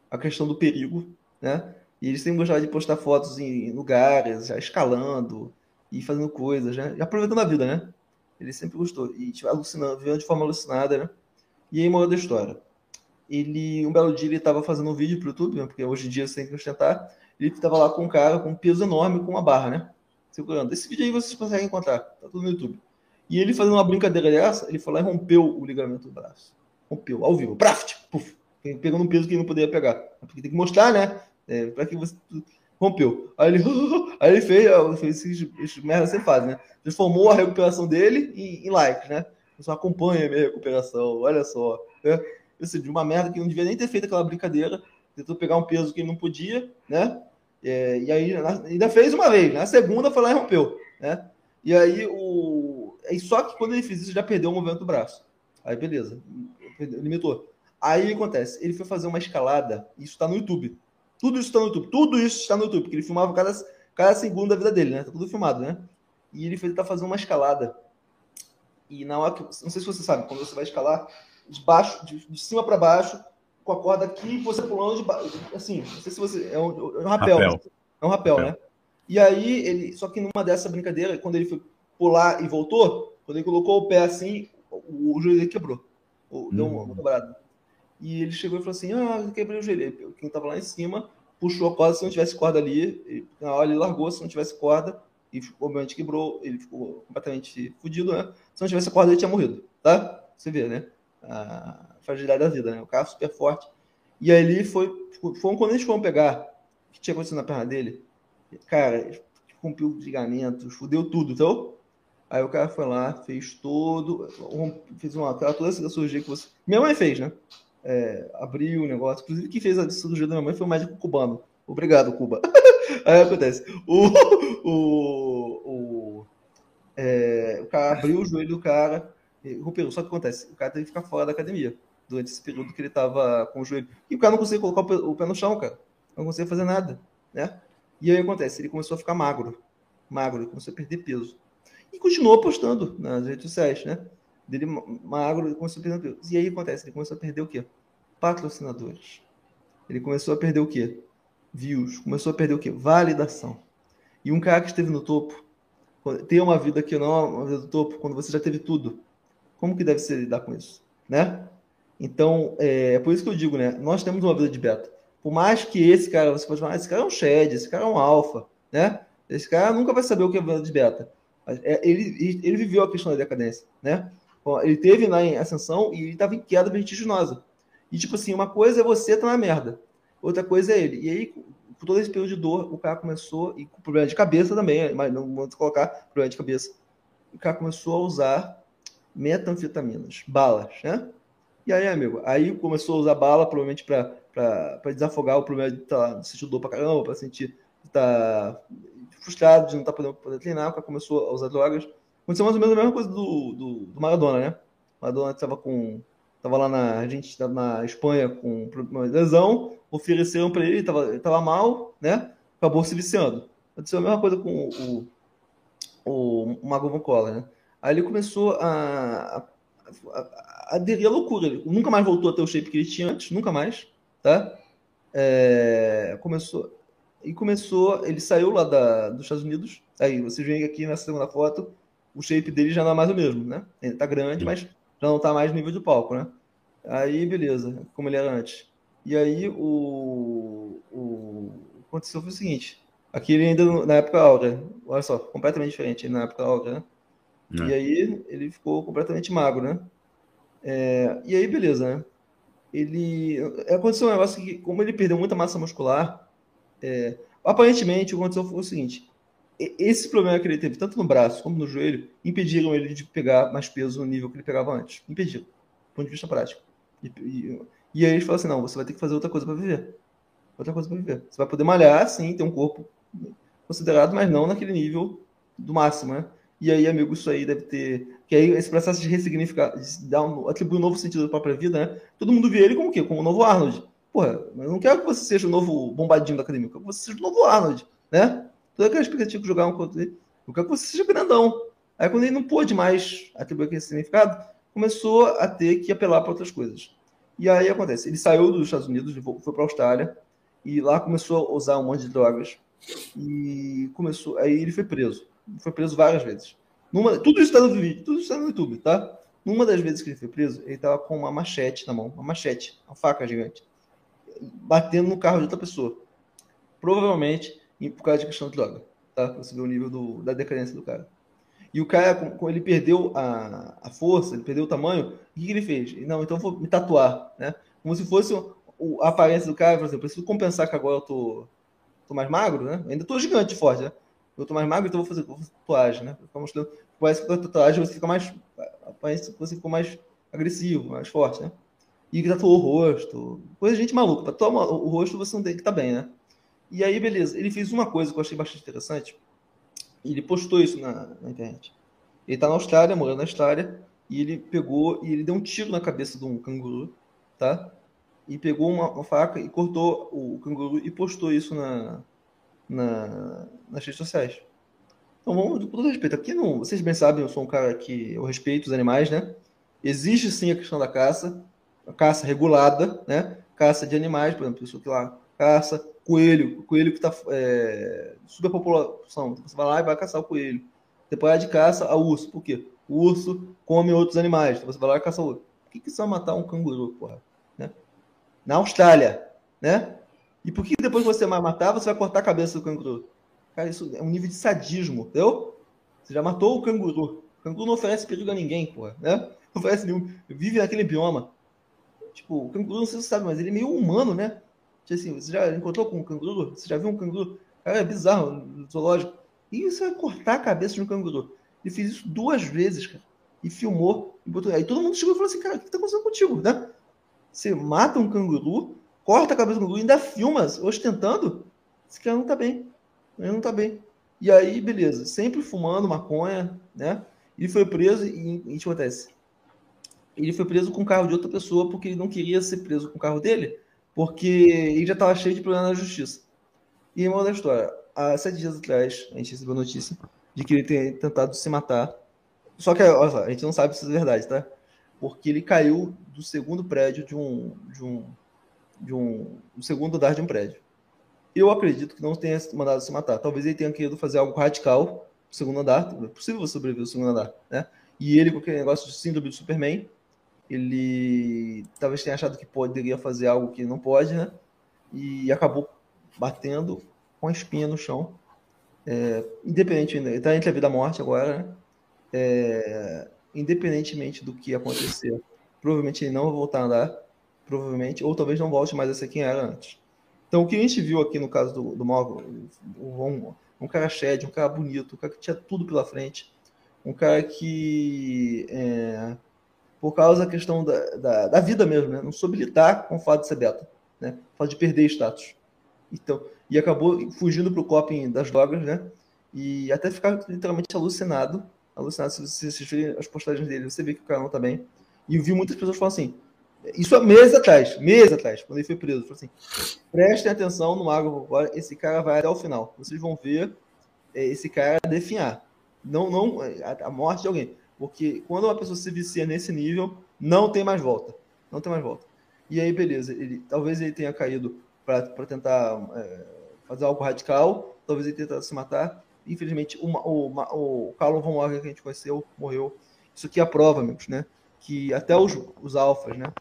[SPEAKER 1] a questão do perigo, né? E eles sempre gostavam de postar fotos em lugares, já escalando e fazendo coisas, né? E aproveitando a vida, né? Ele sempre gostou. E tipo, alucinando, vivendo de forma alucinada, né? E aí, moral da história. Ele, um belo dia, ele estava fazendo um vídeo para o YouTube, né? porque hoje em dia você tem que ostentar. Ele estava lá com um cara com um peso enorme com uma barra, né? segurando. Esse vídeo aí vocês conseguem encontrar, tá tudo no YouTube. E ele fazendo uma brincadeira dessa, ele foi lá e rompeu o ligamento do braço. Rompeu, ao vivo. Praft! Puf! Pegando um peso que ele não poderia pegar. Porque tem que mostrar, né? É, para que você. Rompeu. Aí ele, aí ele fez, fez esses, esses merda você faz, né? Transformou a recuperação dele em, em likes, né? Você acompanha a minha recuperação, olha só. Né? Seja, de uma merda que não devia nem ter feito aquela brincadeira, tentou pegar um peso que não podia, né? É, e aí ainda fez uma vez, na segunda foi lá e rompeu, né? E aí o. E só que quando ele fez isso, já perdeu o movimento do braço. Aí beleza, limitou. Aí o que acontece? Ele foi fazer uma escalada, isso está no YouTube. Tudo isso está no YouTube, tudo isso está no YouTube, porque ele filmava cada, cada segundo da vida dele, né? Tá tudo filmado, né? E ele foi tá fazendo uma escalada. E na hora que. Não sei se você sabe, quando você vai escalar, de baixo, de, de cima para baixo, com a corda aqui, você pulando de baixo. Assim, não sei se você. É um, é um rapel. rapel. É um rapel, rapel, né? E aí, ele. Só que numa dessa brincadeira, quando ele foi pular e voltou, quando ele colocou o pé assim, o, o joelho dele quebrou. Deu hum. uma quebrada. E ele chegou e falou assim: Ah, quebrei o joelho. Quem tava lá em cima puxou a corda, se não tivesse corda ali, na hora ele largou, se não tivesse corda, e obviamente quebrou, ele ficou completamente fudido, né? Se não tivesse corda, ele tinha morrido, tá? Você vê, né? A fragilidade da vida, né? O carro super forte. E aí ele foi, foi quando eles foram pegar, o que tinha acontecido na perna dele, cara, rompeu os ligamentos, fudeu tudo, então. Aí o cara foi lá, fez todo, fez uma, toda essa cirurgia que você. Minha mãe fez, né? é, abriu o negócio. Inclusive, quem fez a cirurgia da minha mãe foi o médico cubano. Obrigado, Cuba. Aí acontece. O, o, o, é, o cara abriu o joelho do cara, rompeu. Só que acontece, o cara teve que ficar fora da academia durante esse período que ele tava com o joelho. E o cara não conseguia colocar o pé, no chão, cara. Não conseguia fazer nada, né? E aí acontece, ele começou a ficar magro. Magro, começou a perder peso. E continuou postando nas redes sociais, né? dele magro, ele começou a perder peso. E aí acontece, ele começou a perder o quê? Patrocinadores. Ele começou a perder o quê? Views. Começou a perder o quê? Validação. E um cara que esteve no topo, ter uma vida que não é uma vida do topo, quando você já teve tudo, como que deve ser lidar com isso? Né? Então, é, é por isso que eu digo, né? Nós temos uma vida de beta. Por mais que esse cara, você pode falar, ah, esse cara é um shed, esse cara é um alfa, né? Esse cara nunca vai saber o que é vida de beta. É, ele, ele viveu a questão da decadência, né? Ele teve lá em ascensão e ele estava em queda vertiginosa. E, tipo assim, uma coisa é você estar tá na merda, outra coisa é ele. E aí, com todo esse período de dor, o cara começou, e com problema de cabeça também, mas não vamos colocar problema de cabeça, o cara começou a usar metanfetaminas, balas, né? E aí, amigo, aí começou a usar bala, provavelmente para desafogar o problema de estar tá, sentir dor pra caramba, para sentir tá frustrado de não estar tá podendo poder treinar, o cara começou a usar drogas Aconteceu mais ou menos a mesma coisa do, do, do Maradona, né? Maradona estava com. Tava lá na. A gente estava na Espanha com uma lesão, ofereceram para ele, estava tava mal, né? Acabou se viciando. Aconteceu a mesma coisa com o, o, o Mago Vancola, né? Aí ele começou a, a, a, aderir à loucura. Ele nunca mais voltou a ter o shape que ele tinha antes, nunca mais, tá? É, começou e começou, ele saiu lá da, dos Estados Unidos. Aí vocês veem aqui nessa segunda foto, o shape dele já não é mais o mesmo, né? Ele tá grande, mas já não tá mais no nível de palco, né? Aí, beleza, como ele era antes. E aí, o, o aconteceu foi o seguinte: aqui ele ainda na época alta, olha só, completamente diferente na época alta, né? É. E aí, ele ficou completamente magro, né? É, e aí, beleza, né? Ele. Aconteceu um negócio que, como ele perdeu muita massa muscular, é, aparentemente o que aconteceu foi o seguinte: esse problema que ele teve, tanto no braço como no joelho, impediram ele de pegar mais peso no nível que ele pegava antes. Impediram, do ponto de vista prático. E, e, e aí ele falou assim: não, você vai ter que fazer outra coisa para viver. Outra coisa para viver. Você vai poder malhar, sim, ter um corpo considerado, mas não naquele nível do máximo, né? E aí, amigo, isso aí deve ter. Que aí esse processo de ressignificar, de dar um, atribuir um novo sentido à própria vida, né? Todo mundo vê ele como o quê? Como o novo Arnold. Porra, mas não quero que você seja o novo bombadinho da academia, eu quero que você seja o novo Arnold, né? Toda aquela expectativa de jogar um contra ele. Eu quero que você seja grandão. Aí, quando ele não pôde mais atribuir aquele significado, começou a ter que apelar para outras coisas. E aí acontece: ele saiu dos Estados Unidos, foi para a Austrália, e lá começou a usar um monte de drogas. E começou. Aí ele foi preso. Foi preso várias vezes. Numa, tudo isso está no vídeo, tudo está no YouTube, tá? Numa das vezes que ele foi preso, ele estava com uma machete na mão, uma machete, uma faca gigante, batendo no carro de outra pessoa. Provavelmente por causa de questão de droga, tá? Pra você ver o nível do, da decadência do cara. E o cara, como ele perdeu a, a força, ele perdeu o tamanho, o que, que ele fez? Não, então vou me tatuar, né? Como se fosse o, a aparência do cara, por exemplo, preciso compensar que agora eu tô, tô mais magro, né? ainda tô gigante forte, né? Eu tô mais magro, então vou fazer, vou fazer tatuagem, né? Ficar mostrando, parece que com a tatuagem você fica mais, parece que você ficou mais agressivo, mais forte, né? E tatuou o rosto, coisa de gente maluca. Tatuar o rosto você não tem que tá bem, né? E aí, beleza. Ele fez uma coisa que eu achei bastante interessante. Ele postou isso na, na internet. Ele tá na Austrália, morando na Austrália, e ele pegou e ele deu um tiro na cabeça de um canguru, tá? E pegou uma, uma faca e cortou o canguru e postou isso na, na, nas redes sociais. Então, vamos, com todo respeito, aqui não, vocês bem sabem, eu sou um cara que eu respeito os animais, né? Existe sim a questão da caça, a caça regulada, né? Caça de animais, por exemplo, isso que lá, caça, coelho, coelho que está é, superpopulação. Você vai lá e vai caçar o coelho. Depois de caça a urso. Por quê? O urso come outros animais. Então você vai lá e caça o outro. Por que, que você vai matar um canguru, porra? Né? Na Austrália, né? E por que depois que você vai matar, você vai cortar a cabeça do canguru? Cara, isso é um nível de sadismo, entendeu? Você já matou o canguru. O canguru não oferece perigo a ninguém, porra, né? Não oferece nenhum. Vive naquele bioma. Tipo, o canguru, não sei se você sabe, mas ele é meio humano, né? Tipo assim, você já encontrou com um canguru? Você já viu um canguru? Cara, é bizarro, no zoológico. E você vai cortar a cabeça de um canguru. Ele fez isso duas vezes, cara. E filmou. E botou... Aí todo mundo chegou e falou assim, cara, o que tá acontecendo contigo, né? Você mata um canguru, corta a cabeça do canguru e ainda filma ostentando. Esse cara não tá bem. Ele não tá bem. E aí, beleza. Sempre fumando maconha, né? Ele foi preso e, e o que acontece? Ele foi preso com o carro de outra pessoa porque ele não queria ser preso com o carro dele, porque ele já estava cheio de problema na justiça. E uma da história, há sete dias atrás, a gente recebeu notícia de que ele tem tentado se matar. Só que, olha só, a gente não sabe se isso é verdade, tá? Porque ele caiu do segundo prédio de um, de um, de um, do segundo andar de um prédio. Eu acredito que não tenha mandado se matar. Talvez ele tenha querido fazer algo radical no segundo andar. É possível sobreviver no segundo andar, né? E ele, com aquele negócio de síndrome do Superman, ele talvez tenha achado que poderia fazer algo que não pode, né? E acabou batendo com a espinha no chão. É, independente, ele está entre a vida e a morte agora, né? É, independentemente do que acontecer, provavelmente ele não vai voltar a andar, provavelmente, ou talvez não volte mais a ser quem era antes. Então, o que a gente viu aqui no caso do, do Morgan, um, um cara shed, um cara bonito, um cara que tinha tudo pela frente, um cara que é, por causa da questão da, da, da, vida mesmo, né? Não soube lidar com o fato de ser beta, né? O fato de perder status. Então, e acabou fugindo pro coping das drogas, né? E até ficar literalmente alucinado. Alucinado, se vocês assistirem as postagens dele, você vê que o não tá bem. E eu vi muitas pessoas falando assim, isso há meses atrás, meses atrás, quando ele foi preso, falou assim, prestem atenção no Mago esse cara vai até o final. Vocês vão ver é, esse cara definhar. Não, não, a morte de alguém. Porque quando uma pessoa se vicia nesse nível, não tem mais volta. Não tem mais volta. E aí, beleza, ele, talvez ele tenha caído para tentar é, fazer algo radical, talvez ele tentado se matar. Infelizmente, o, o, o Carlos Von Morgan que a gente conheceu morreu. Isso aqui é a prova, amigos, né? Que até os, os alfas, né?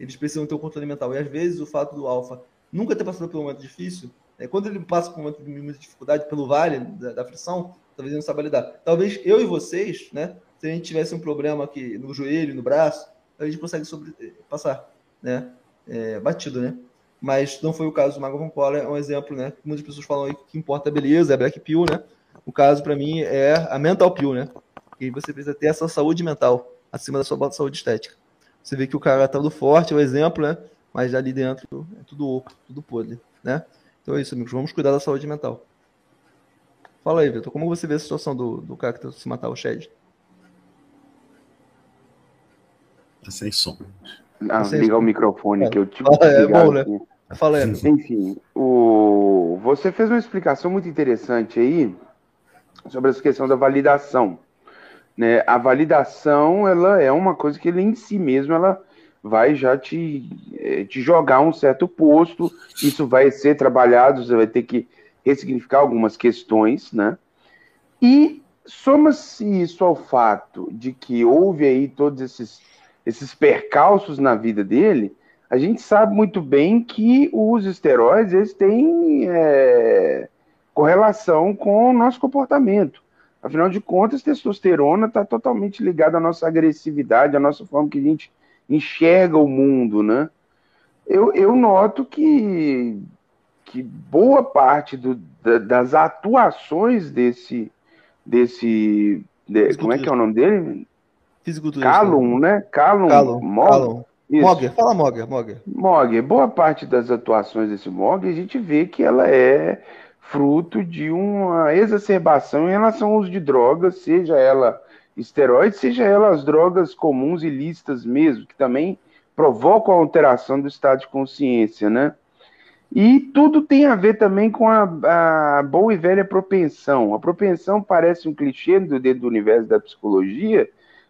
[SPEAKER 1] Eles precisam ter um controle mental. E às vezes o fato do alfa nunca ter passado por um momento difícil, né? quando ele passa por um momento de muita dificuldade pelo vale da, da frição, talvez ele não saiba lidar. Talvez eu e vocês, né? Se a gente tivesse um problema aqui no joelho, no braço, a gente consegue sobre, eh, passar, né? É, batido, né? Mas não foi o caso do Mago Cola, é um exemplo, né? Muitas pessoas falam aí que importa a beleza, é Black Pill, né? O caso para mim é a Mental Pill, né? E você precisa ter essa saúde mental acima da sua saúde estética. Você vê que o cara tá do forte, é o um exemplo, né? Mas ali dentro é tudo oco, tudo podre, né? Então é isso, amigos. Vamos cuidar da saúde mental. Fala aí, Vitor. Como você vê a situação do, do cara que tá se matar, o Shed?
[SPEAKER 2] Tá sem som.
[SPEAKER 3] Ah, ligar o microfone é. que eu tive.
[SPEAKER 1] Ah, é bom, né? Tá falando.
[SPEAKER 3] Enfim, o... você fez uma explicação muito interessante aí sobre essa questão da validação. Né? A validação ela é uma coisa que ele em si mesmo ela vai já te, eh, te jogar um certo posto. Isso vai ser trabalhado, você vai ter que ressignificar algumas questões, né? E soma-se isso ao fato de que houve aí todos esses esses percalços na vida dele, a gente sabe muito bem que os esteroides eles têm é, correlação com o nosso comportamento. Afinal de contas, testosterona está totalmente ligada à nossa agressividade, à nossa forma que a gente enxerga o mundo, né? Eu, eu noto que, que boa parte do, da, das atuações desse, desse de, como é que é o nome dele?
[SPEAKER 1] Fisiculturista.
[SPEAKER 3] Calum, né? Calum.
[SPEAKER 1] Calum.
[SPEAKER 3] Mog-
[SPEAKER 1] Calum. Mogger, fala Mogger, Mogger.
[SPEAKER 3] Mogger, boa parte das atuações desse Mogger, a gente vê que ela é fruto de uma exacerbação em relação ao uso de drogas, seja ela esteroides, seja ela as drogas comuns e lícitas mesmo, que também provocam a alteração do estado de consciência, né? E tudo tem a ver também com a, a boa e velha propensão. A propensão parece um clichê do- dentro do universo da psicologia,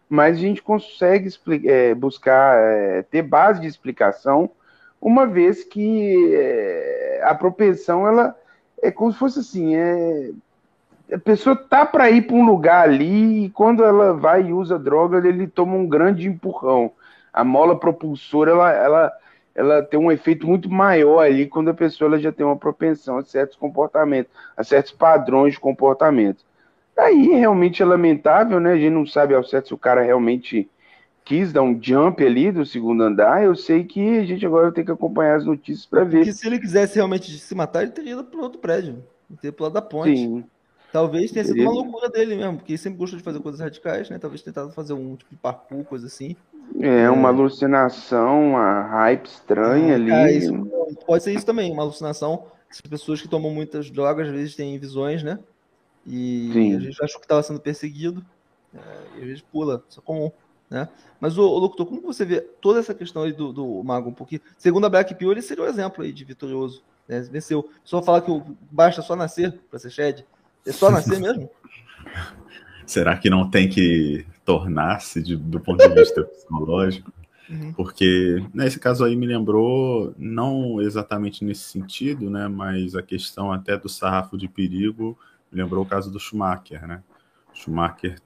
[SPEAKER 3] mas a gente consegue é, buscar é, ter base de explicação, uma vez que é, a propensão ela é como se fosse assim, é, a pessoa tá para ir para um lugar ali e quando ela vai e usa droga, ele toma um grande empurrão. A mola propulsora ela, ela, ela tem um efeito muito maior ali quando a pessoa ela já tem uma propensão a certos comportamentos, a certos padrões de comportamento. Aí realmente é lamentável, né? A gente não sabe ao certo se o cara realmente quis dar um jump ali do segundo andar. Eu sei que a gente agora ter que acompanhar as notícias para ver.
[SPEAKER 1] Porque se ele quisesse realmente se matar, ele teria ido para outro prédio. Ele teria pulado da ponte.
[SPEAKER 3] Sim,
[SPEAKER 1] Talvez tenha sido uma loucura dele mesmo, porque ele sempre gostou de fazer coisas radicais, né? Talvez tentado fazer um tipo de parkour, coisa assim.
[SPEAKER 3] é uma alucinação, uma hype estranha ali.
[SPEAKER 1] Ah, isso pode ser isso também, uma alucinação. As pessoas que tomam muitas drogas às vezes têm visões, né? E
[SPEAKER 3] Sim.
[SPEAKER 1] a gente achou que estava sendo perseguido. é, e às vezes pula, isso é comum. Né? Mas, o, Locutor, como você vê toda essa questão aí do, do Mago? Porque, segundo a Black Pill, ele seria o exemplo aí de vitorioso. Né? Venceu. Só falar que o- basta só nascer para ser Shed. É só nascer mesmo?
[SPEAKER 2] Será que não tem que tornar-se do ponto de vista psicológico?
[SPEAKER 1] Uhum.
[SPEAKER 2] Porque nesse caso aí me lembrou, não exatamente nesse sentido, né? Mas a questão até do sarrafo de perigo lembrou o caso do Schumacher, né? Schumacher,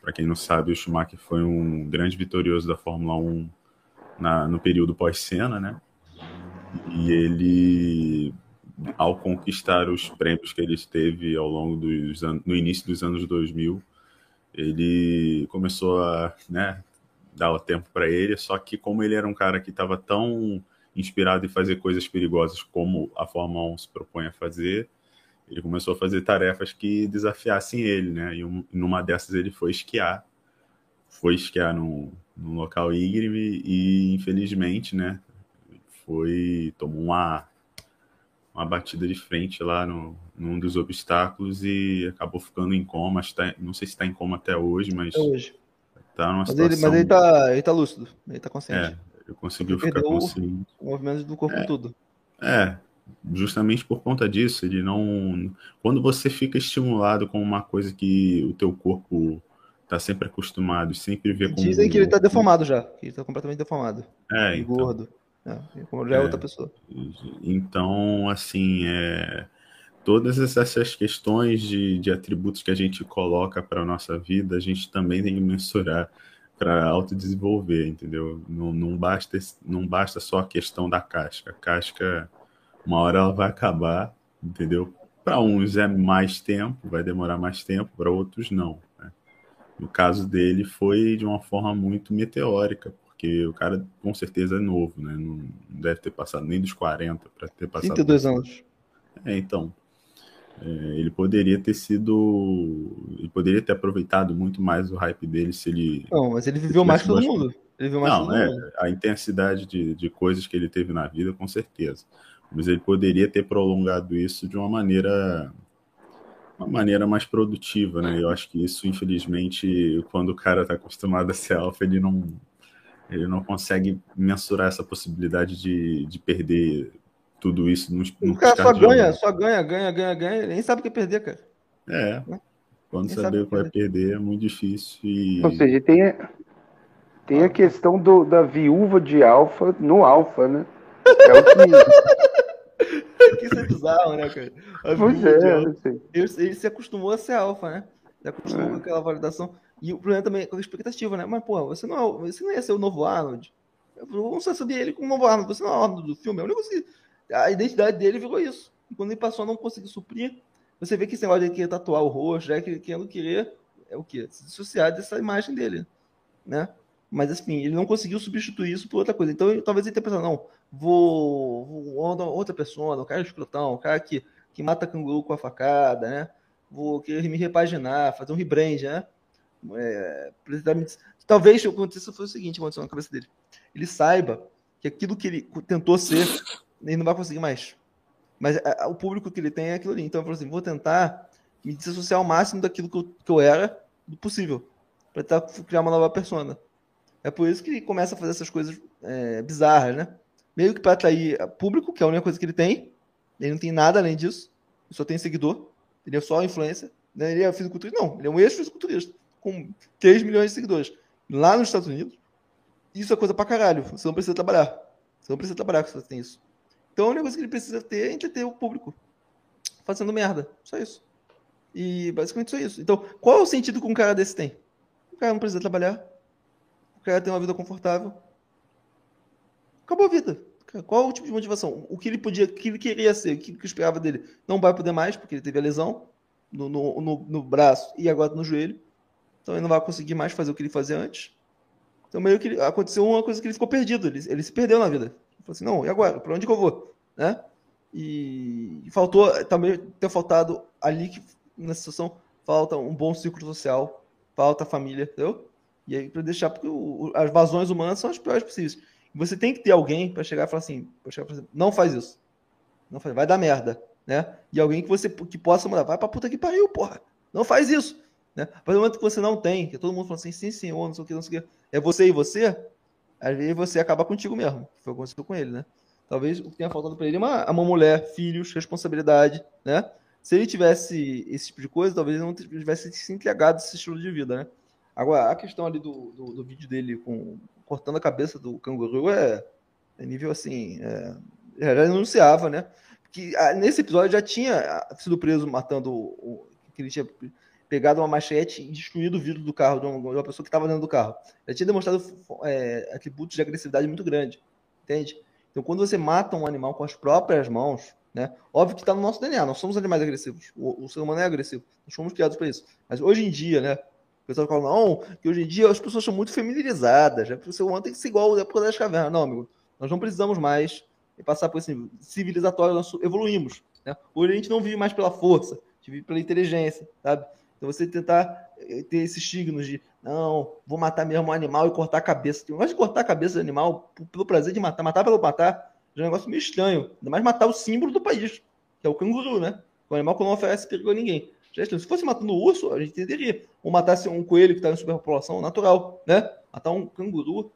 [SPEAKER 2] para quem não sabe, o Schumacher foi um grande vitorioso da Fórmula 1 na- no período pós-Senna, né? E ele, ao conquistar os prêmios que ele teve ao longo dos anos, no início dos anos 2000, ele começou a, né, dar o tempo para ele, só que como ele era um cara que estava tão inspirado em fazer coisas perigosas como a Fórmula 1 se propõe a fazer, ele começou a fazer tarefas que desafiassem ele, né? E um, numa dessas ele foi esquiar, foi esquiar num, num local íngreme e infelizmente, né? Foi tomou uma uma batida de frente lá no, num dos obstáculos e acabou ficando em coma. Acho que tá- não sei se está em coma até hoje, mas
[SPEAKER 1] Até hoje.
[SPEAKER 2] tá numa
[SPEAKER 1] Mas ele,
[SPEAKER 2] situação.
[SPEAKER 1] mas ele, tá, ele tá lúcido, ele tá consciente.
[SPEAKER 2] É, ele conseguiu
[SPEAKER 1] Ele
[SPEAKER 2] ficar consciente.
[SPEAKER 1] O movimento do corpo todo.
[SPEAKER 2] É, justamente por conta disso, ele não. Quando você fica estimulado com uma coisa que o teu corpo tá sempre acostumado, sempre vê como.
[SPEAKER 1] Dizem que ele tá deformado já, que ele tá completamente deformado.
[SPEAKER 2] É,
[SPEAKER 1] e
[SPEAKER 2] então,
[SPEAKER 1] gordo. É, como já é
[SPEAKER 2] É.
[SPEAKER 1] outra pessoa.
[SPEAKER 2] então, assim, é, todas essas questões de, de atributos que a gente coloca para nossa vida, a gente também tem que mensurar para autodesenvolver, entendeu? Não, não, basta, não basta só a questão da casca. A casca, uma hora ela vai acabar, entendeu? Para uns é mais tempo, vai demorar mais tempo, para outros não. né? No caso dele foi de uma forma muito meteórica, porque o cara com certeza é novo, né? Não deve ter passado nem dos 40 para ter passado.
[SPEAKER 1] 32 anos.
[SPEAKER 2] É, então. é, ele poderia ter sido. Ele poderia ter aproveitado muito mais o hype dele se ele.
[SPEAKER 1] Não, mas ele viveu mais que todo mundo. Ele viveu mais
[SPEAKER 2] Não,
[SPEAKER 1] todo
[SPEAKER 2] é,
[SPEAKER 1] mundo.
[SPEAKER 2] a intensidade de, de coisas que ele teve na vida, com certeza. Mas ele poderia ter prolongado isso de uma maneira uma maneira mais produtiva, né? Eu acho que isso, infelizmente, quando o cara está acostumado a ser alfa, ele não ele não consegue mensurar essa possibilidade de, de perder tudo isso no, no
[SPEAKER 1] O cara só ganha,
[SPEAKER 2] olhos.
[SPEAKER 1] só ganha, ganha, ganha, ganha. Ele nem sabe o que perder, cara.
[SPEAKER 2] É. Quando
[SPEAKER 1] Quem
[SPEAKER 2] saber
[SPEAKER 1] sabe
[SPEAKER 2] o que vai perder é muito difícil e
[SPEAKER 3] Ou seja, tem, a- tem a questão do, da viúva de alfa no alfa, né? É o que.
[SPEAKER 1] Bizarro, né, cara?
[SPEAKER 3] Pois é, não sei.
[SPEAKER 1] ele, ele se acostumou a ser alfa, né? Se acostumou
[SPEAKER 3] É.
[SPEAKER 1] com aquela validação. E o problema também é com a expectativa, né? Mas, porra, você não, é, você não ia ser o novo Arnold. Vamos saber ele como o novo Arnold. Você não é o Arnold do filme. É o único que... A identidade dele virou isso. E quando ele passou a não conseguir suprir, você vê que esse negócio de querer tatuar o rosto, é que querendo querer é o quê? Se dissociar dessa imagem dele, né? Mas assim, ele não conseguiu substituir isso por outra coisa. Então, talvez ele tenha pensado, não, vou, vou outra pessoa, o cara escrotão, o cara que, que mata canguru com a facada, né? Vou querer me repaginar, fazer um rebrand, né? É, talvez o que acontecesse foi o seguinte, aconteceu na cabeça dele. Ele saiba que aquilo que ele tentou ser, ele não vai conseguir mais. Mas a, a, o público que ele tem é aquilo ali. Então, ele falou assim, vou tentar me dissociar ao máximo daquilo que eu, que eu era, do possível, para tentar criar uma nova persona. É por isso que ele começa a fazer essas coisas é, bizarras, né? Meio que para atrair público, que é a única coisa que ele tem. Ele não tem nada além disso. Ele só tem seguidor. Ele é só influência. Né? Ele é fisiculturista. Não, ele é um ex-fisiculturista. Com 3 milhões de seguidores. Lá nos Estados Unidos, isso é coisa pra caralho. Você não precisa trabalhar. Você não precisa trabalhar se você tem isso. Então a única coisa que ele precisa ter é entreter o público. Fazendo merda. Só isso. E basicamente só isso. Então, qual é o sentido que um cara desse tem? O cara não precisa trabalhar cara ter uma vida confortável. Acabou a vida. Qual o tipo de motivação? O que ele podia, o que ele queria ser, o que esperava dele? Não vai poder mais, porque ele teve a lesão no, no, no, no braço e agora no joelho. Então ele não vai conseguir mais fazer o que ele fazia antes. Então meio que aconteceu uma coisa que ele ficou perdido. Ele, ele se perdeu na vida. Ele falou assim, não, e agora? Para onde que eu vou? Né? E, e faltou, também ter faltado ali que, nessa situação, falta um bom círculo social, falta família, entendeu? E aí, para deixar, porque o, as vazões humanas são as piores possíveis. Você tem que ter alguém para chegar e falar assim, chegar falar assim, não faz isso. Não faz, vai dar merda, né? E alguém que você que possa mudar, vai pra puta que pariu, porra. Não faz isso, né? Partir do momento que você não tem, que todo mundo fala assim, sim, senhor, não sei o que, não sei o que, é você e você, às vezes você acaba contigo mesmo. Foi o que aconteceu com ele, né? Talvez o que tenha faltado para ele é uma, uma mulher, filhos, responsabilidade, né? Se ele tivesse esse tipo de coisa, talvez ele não tivesse se entregado a esse estilo de vida, né? Agora, a questão ali do, do, do vídeo dele com, cortando a cabeça do canguru é, é nível assim. É, já anunciava, né? Que ah, nesse episódio já tinha ah, sido preso matando o, que ele tinha pegado uma machete e destruído o vidro do carro de uma, de uma pessoa que estava dentro do carro. Já tinha demonstrado é, atributos de agressividade muito grande, entende? Então, quando você mata um animal com as próprias mãos, né? Óbvio que está no nosso DNA, nós somos animais agressivos. O, o ser humano é agressivo, nós fomos criados para isso. Mas hoje em dia, né? Pessoal fala, não, que hoje em dia as pessoas são muito feminilizadas, né? o humano tem que ser igual da época das cavernas. Não, amigo, nós não precisamos mais passar por esse civilizatório, nós evoluímos. Né? Hoje a gente não vive mais pela força, a gente vive pela inteligência, sabe? Então você tentar eh, ter esses signos de, não, vou matar mesmo um animal e cortar a cabeça. De cortar a cabeça do animal pelo prazer de matar, matar pelo matar, já é um negócio meio estranho. Ainda mais matar o símbolo do país, que é o canguru, né? O animal que não oferece perigo a ninguém. Se fosse matando um urso, a gente entenderia. Ou matasse um coelho que está em superpopulação natural, né? Matar um canguru.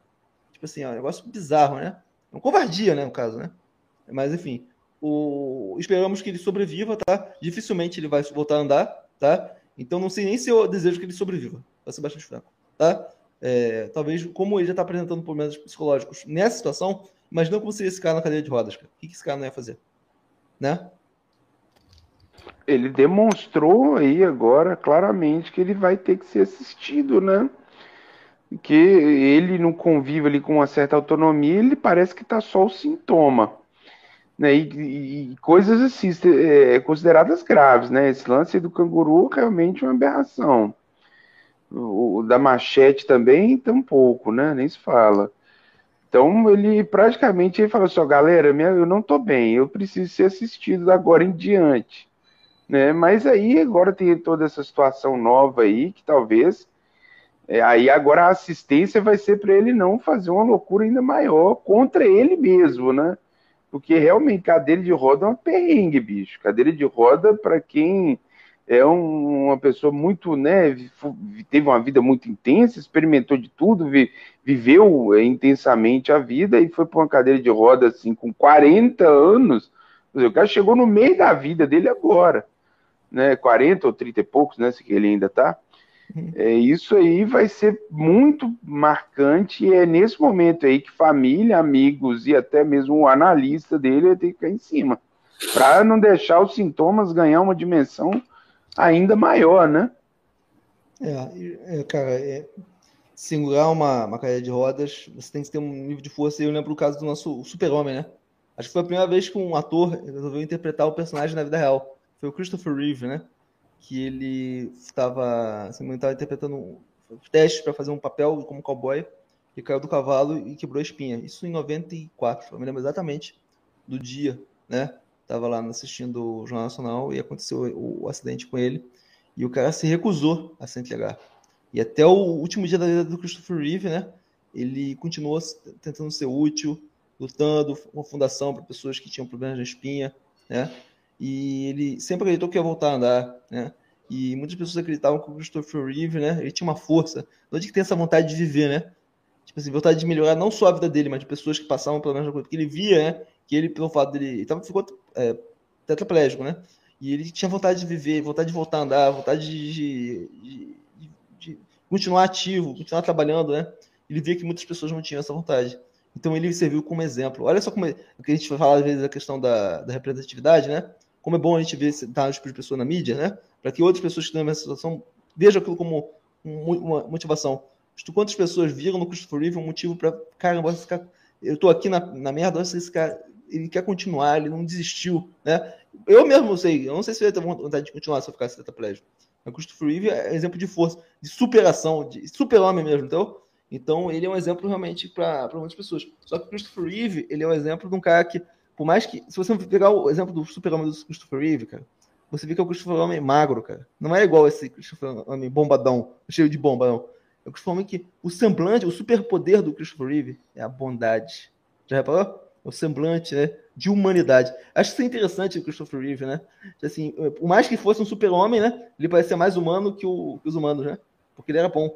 [SPEAKER 1] Tipo assim, é um negócio bizarro, né? É uma covardia, né, no caso, né? Mas, enfim. O... Esperamos que ele sobreviva, tá? Dificilmente ele vai voltar a andar, tá? Então não sei nem se eu desejo que ele sobreviva. Vai ser bastante fraco, tá? É, talvez, como ele já está apresentando problemas psicológicos nessa situação, imagina como seria esse cara na cadeira de rodas, cara. O que esse cara não ia fazer? Né?
[SPEAKER 3] Ele demonstrou aí agora claramente que ele vai ter que ser assistido, né? Que ele não convive ali com uma certa autonomia, ele parece que está só o sintoma. Né? E, e, coisas assim, é, consideradas graves, né? Esse lance do canguru realmente é uma aberração. O, o da machete também, tampouco, né? Nem se fala. Então ele praticamente ele falou assim, galera, minha, eu não tô bem, eu preciso ser assistido agora em diante. Né? Mas aí agora tem toda essa situação nova aí, que talvez. É, aí agora a assistência vai ser para ele não fazer uma loucura ainda maior contra ele mesmo, né? Porque realmente cadeira de roda é uma perrengue, bicho. Cadeira de roda, para quem é um, uma pessoa muito, né, teve uma vida muito intensa, experimentou de tudo, vi, viveu é, intensamente a vida e foi para uma cadeira de roda assim com 40 anos. o cara chegou no meio da vida dele agora né, 40 ou 30 e poucos, né, se ele ainda está, uhum. é, isso aí vai ser muito marcante e é nesse momento aí que família, amigos e até mesmo o analista dele vai ter que ficar em cima, para não deixar os sintomas ganhar uma dimensão ainda maior, né?
[SPEAKER 1] É, é cara, é, segurar uma, uma cadeira de rodas, você tem que ter um nível de força. Eu lembro o caso do nosso super-homem, né? Acho que foi a primeira vez que um ator resolveu interpretar o personagem na vida real. Foi o Christopher Reeve, né? Que ele estava, assim, estava interpretando testes para fazer um papel como cowboy e caiu do cavalo e quebrou a espinha. Isso em 94, eu me lembro exatamente do dia, né? Tava lá assistindo o Jornal Nacional e aconteceu o, o acidente com ele. E o cara se recusou a se entregar. E até o último dia da vida do Christopher Reeve, né? Ele continuou tentando ser útil, lutando, uma fundação para pessoas que tinham problemas de espinha, né? E ele sempre acreditou que ia voltar a andar, né? E muitas pessoas acreditavam que o Christopher Reeve, né? Ele tinha uma força, não de que tem essa vontade de viver, né? Tipo assim, vontade de melhorar não só a vida dele, mas de pessoas que passavam pela mesma coisa. Porque ele via, né? Que ele, pelo fato dele. Ele tava, ficou é, tetraplégico, né? E ele tinha vontade de viver, vontade de voltar a andar, vontade de, de, de, de continuar ativo, continuar trabalhando, né? Ele via que muitas pessoas não tinham essa vontade. Então ele serviu como exemplo. Olha só como é, que a gente fala às vezes a questão da, da representatividade, né? Como é bom a gente ver esse tipo de pessoa na mídia, né? Para que outras pessoas que estão nessa situação vejam aquilo como uma motivação. Quantas pessoas viram no Christopher Reeve um motivo para, caramba, cara, eu tô aqui na, na merda, esse cara, ele quer continuar, ele não desistiu, né? Eu mesmo sei, eu não sei se eu ia ter vontade de continuar se eu ficasse tetraplégico. O Christopher Reeve é exemplo de força, de superação, de super-homem mesmo, então então, ele é um exemplo realmente para muitas pessoas. Só que o Christopher Reeve, ele é um exemplo de um cara que, por mais que. Se você pegar o exemplo do super-homem do Christopher Reeve, cara, você vê que é o Christopher Homem magro, cara. Não é igual esse Christopher Homem bombadão, cheio de bomba, não. É o Christopher Homem que o semblante, o superpoder do Christopher Reeve é a bondade. Já reparou? O semblante, né? De humanidade. Acho isso interessante o Christopher Reeve, né? Assim, por mais que fosse um super-homem, né? Ele parecia mais humano que, o, que os humanos, né? Porque ele era bom.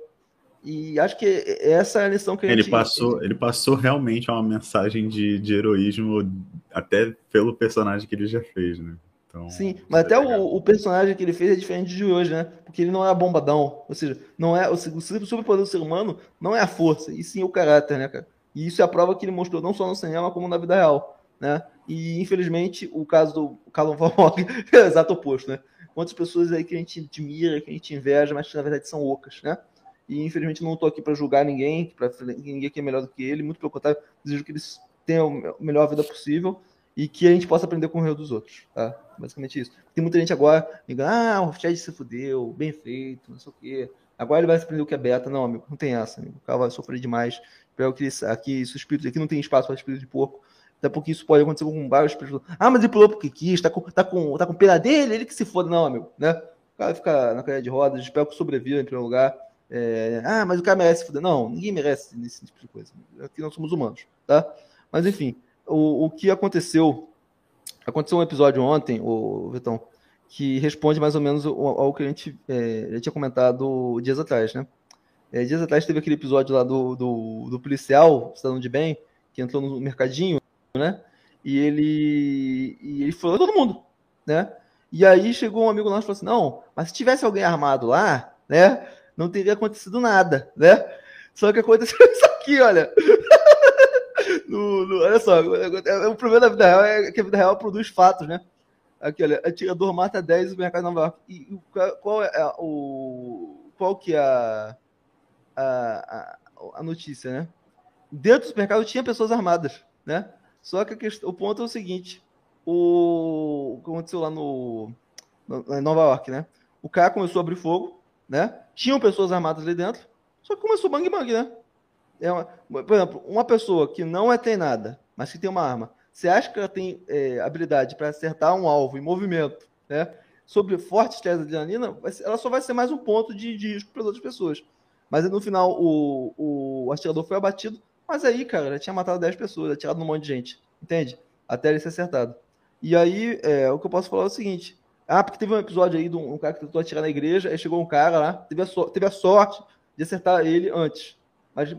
[SPEAKER 1] E acho que essa é a lição que a
[SPEAKER 2] ele
[SPEAKER 1] gente...
[SPEAKER 2] Passou, ele passou realmente uma mensagem de, de heroísmo até pelo personagem que ele já fez, né?
[SPEAKER 1] Então, Sim, mas até o, o, personagem que ele fez é diferente de hoje, né? Porque ele não é bombadão. Ou seja, não é o, superpoder do ser humano não é a força, e sim o caráter, né, cara? E isso é a prova que ele mostrou não só no cinema, como na vida real, né? E, infelizmente, o caso do Callum Valmog é o exato oposto, né? Quantas pessoas aí que a gente admira, que a gente inveja, mas que na verdade são ocas, né? E infelizmente não estou aqui para julgar ninguém, para ninguém aqui é melhor do que ele, muito pelo contrário, desejo que eles tenham a melhor vida possível e que a gente possa aprender com o erro dos outros, tá? Basicamente isso. Tem muita gente agora liga, ah, o Chad se fudeu, bem feito, não sei o quê. Agora ele vai aprender o que é beta. Não, amigo, não tem essa, amigo. O cara vai sofrer demais. Espero que aqui, isso, espírito, aqui não tem espaço para espírito de porco. Até porque isso pode acontecer com vários espíritos. Ah, mas ele pulou porque quis, tá com, tá com, tá com pena dele, ele que se foda. Não, amigo, né? O cara fica na cadeia de rodas, espero que sobreviva em primeiro lugar. É, ah, mas o cara merece foder. Não, ninguém merece esse tipo de coisa. Aqui nós somos humanos, tá? Mas enfim, o, o que aconteceu. Aconteceu um episódio ontem, o Vitão, que responde mais ou menos ao, ao que a gente é, já tinha comentado dias atrás, né? É, dias atrás teve aquele episódio lá do, do, do policial, cidadão de bem, que entrou no mercadinho, né? E ele, e ele falou todo mundo, né? E aí chegou um amigo nosso e falou assim: não, mas se tivesse alguém armado lá, né? Não teria acontecido nada, né? Só que aconteceu isso aqui, olha. no, no, olha só, o problema da vida real é que a vida real produz fatos, né? Aqui, olha, atirador mata 10 no mercado de Nova York. E qual é o. Qual que é a, a, a, notícia, né? Dentro do mercado tinha pessoas armadas, né? Só que questão, o ponto é o seguinte: o, o que aconteceu lá no, no, em Nova York, né? O cara começou a abrir fogo, né? Tinham pessoas armadas ali dentro, só que começou bang bang, né? É uma, por exemplo, uma pessoa que não é treinada, mas que tem uma arma, você acha que ela tem é, habilidade para acertar um alvo em movimento, né? Sobre forte estresse de adrenalina, ela só vai ser mais um ponto de, de risco para as outras pessoas. Mas no final o, o atirador foi abatido, mas aí, cara, ele tinha matado 10 pessoas, atirado num monte de gente, entende? Até ele ser acertado. E aí, é, o que eu posso falar é o seguinte: ah, porque teve um episódio aí de um, cara que tentou atirar na igreja, aí chegou um cara lá, teve a, so, teve a sorte de acertar ele antes. Mas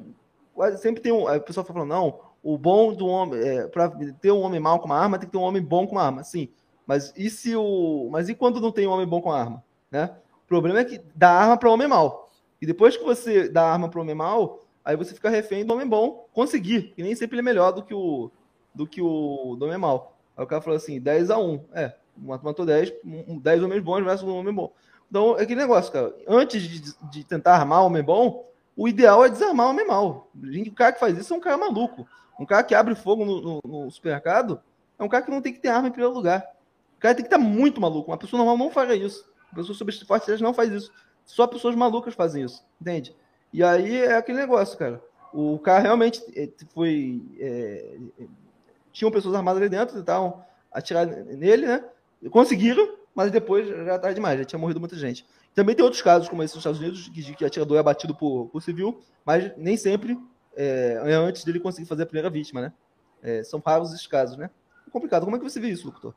[SPEAKER 1] sempre tem um. O pessoal fala não, o bom do homem. É, para ter um homem mau com uma arma, tem que ter um homem bom com uma arma. Sim. Mas e se o. Mas e quando não tem um homem bom com arma? Né? O problema é que dá arma para homem mau. E depois que você dá arma para homem mau, aí você fica refém do homem bom conseguir. E nem sempre ele é melhor do que o do que o do homem mau. Aí o cara falou assim, 10 a 1. É, matou 10, 10 homens bons versus um homem bom. Então, é aquele negócio, cara. Antes de, de tentar armar o homem bom, o ideal é desarmar o homem mau. O cara que faz isso é um cara maluco. Um cara que abre fogo no, no, no, supermercado é um cara que não tem que ter arma em primeiro lugar. O cara tem que estar muito maluco. Uma pessoa normal não faria isso. Uma pessoa sobre não faz isso. Só pessoas malucas fazem isso. Entende? E aí é aquele negócio, cara. O cara realmente eh, foi. É, tinham pessoas armadas ali dentro, tentavam atirar nele, né? Conseguiram, mas depois já tá demais, já tinha morrido muita gente. Também tem outros casos, como esse nos Estados Unidos, que, que atirador é abatido por, por civil, mas nem sempre é, é, antes dele conseguir fazer a primeira vítima, né? É, são raros esses casos, né? É complicado. Como é que você vê isso, doutor?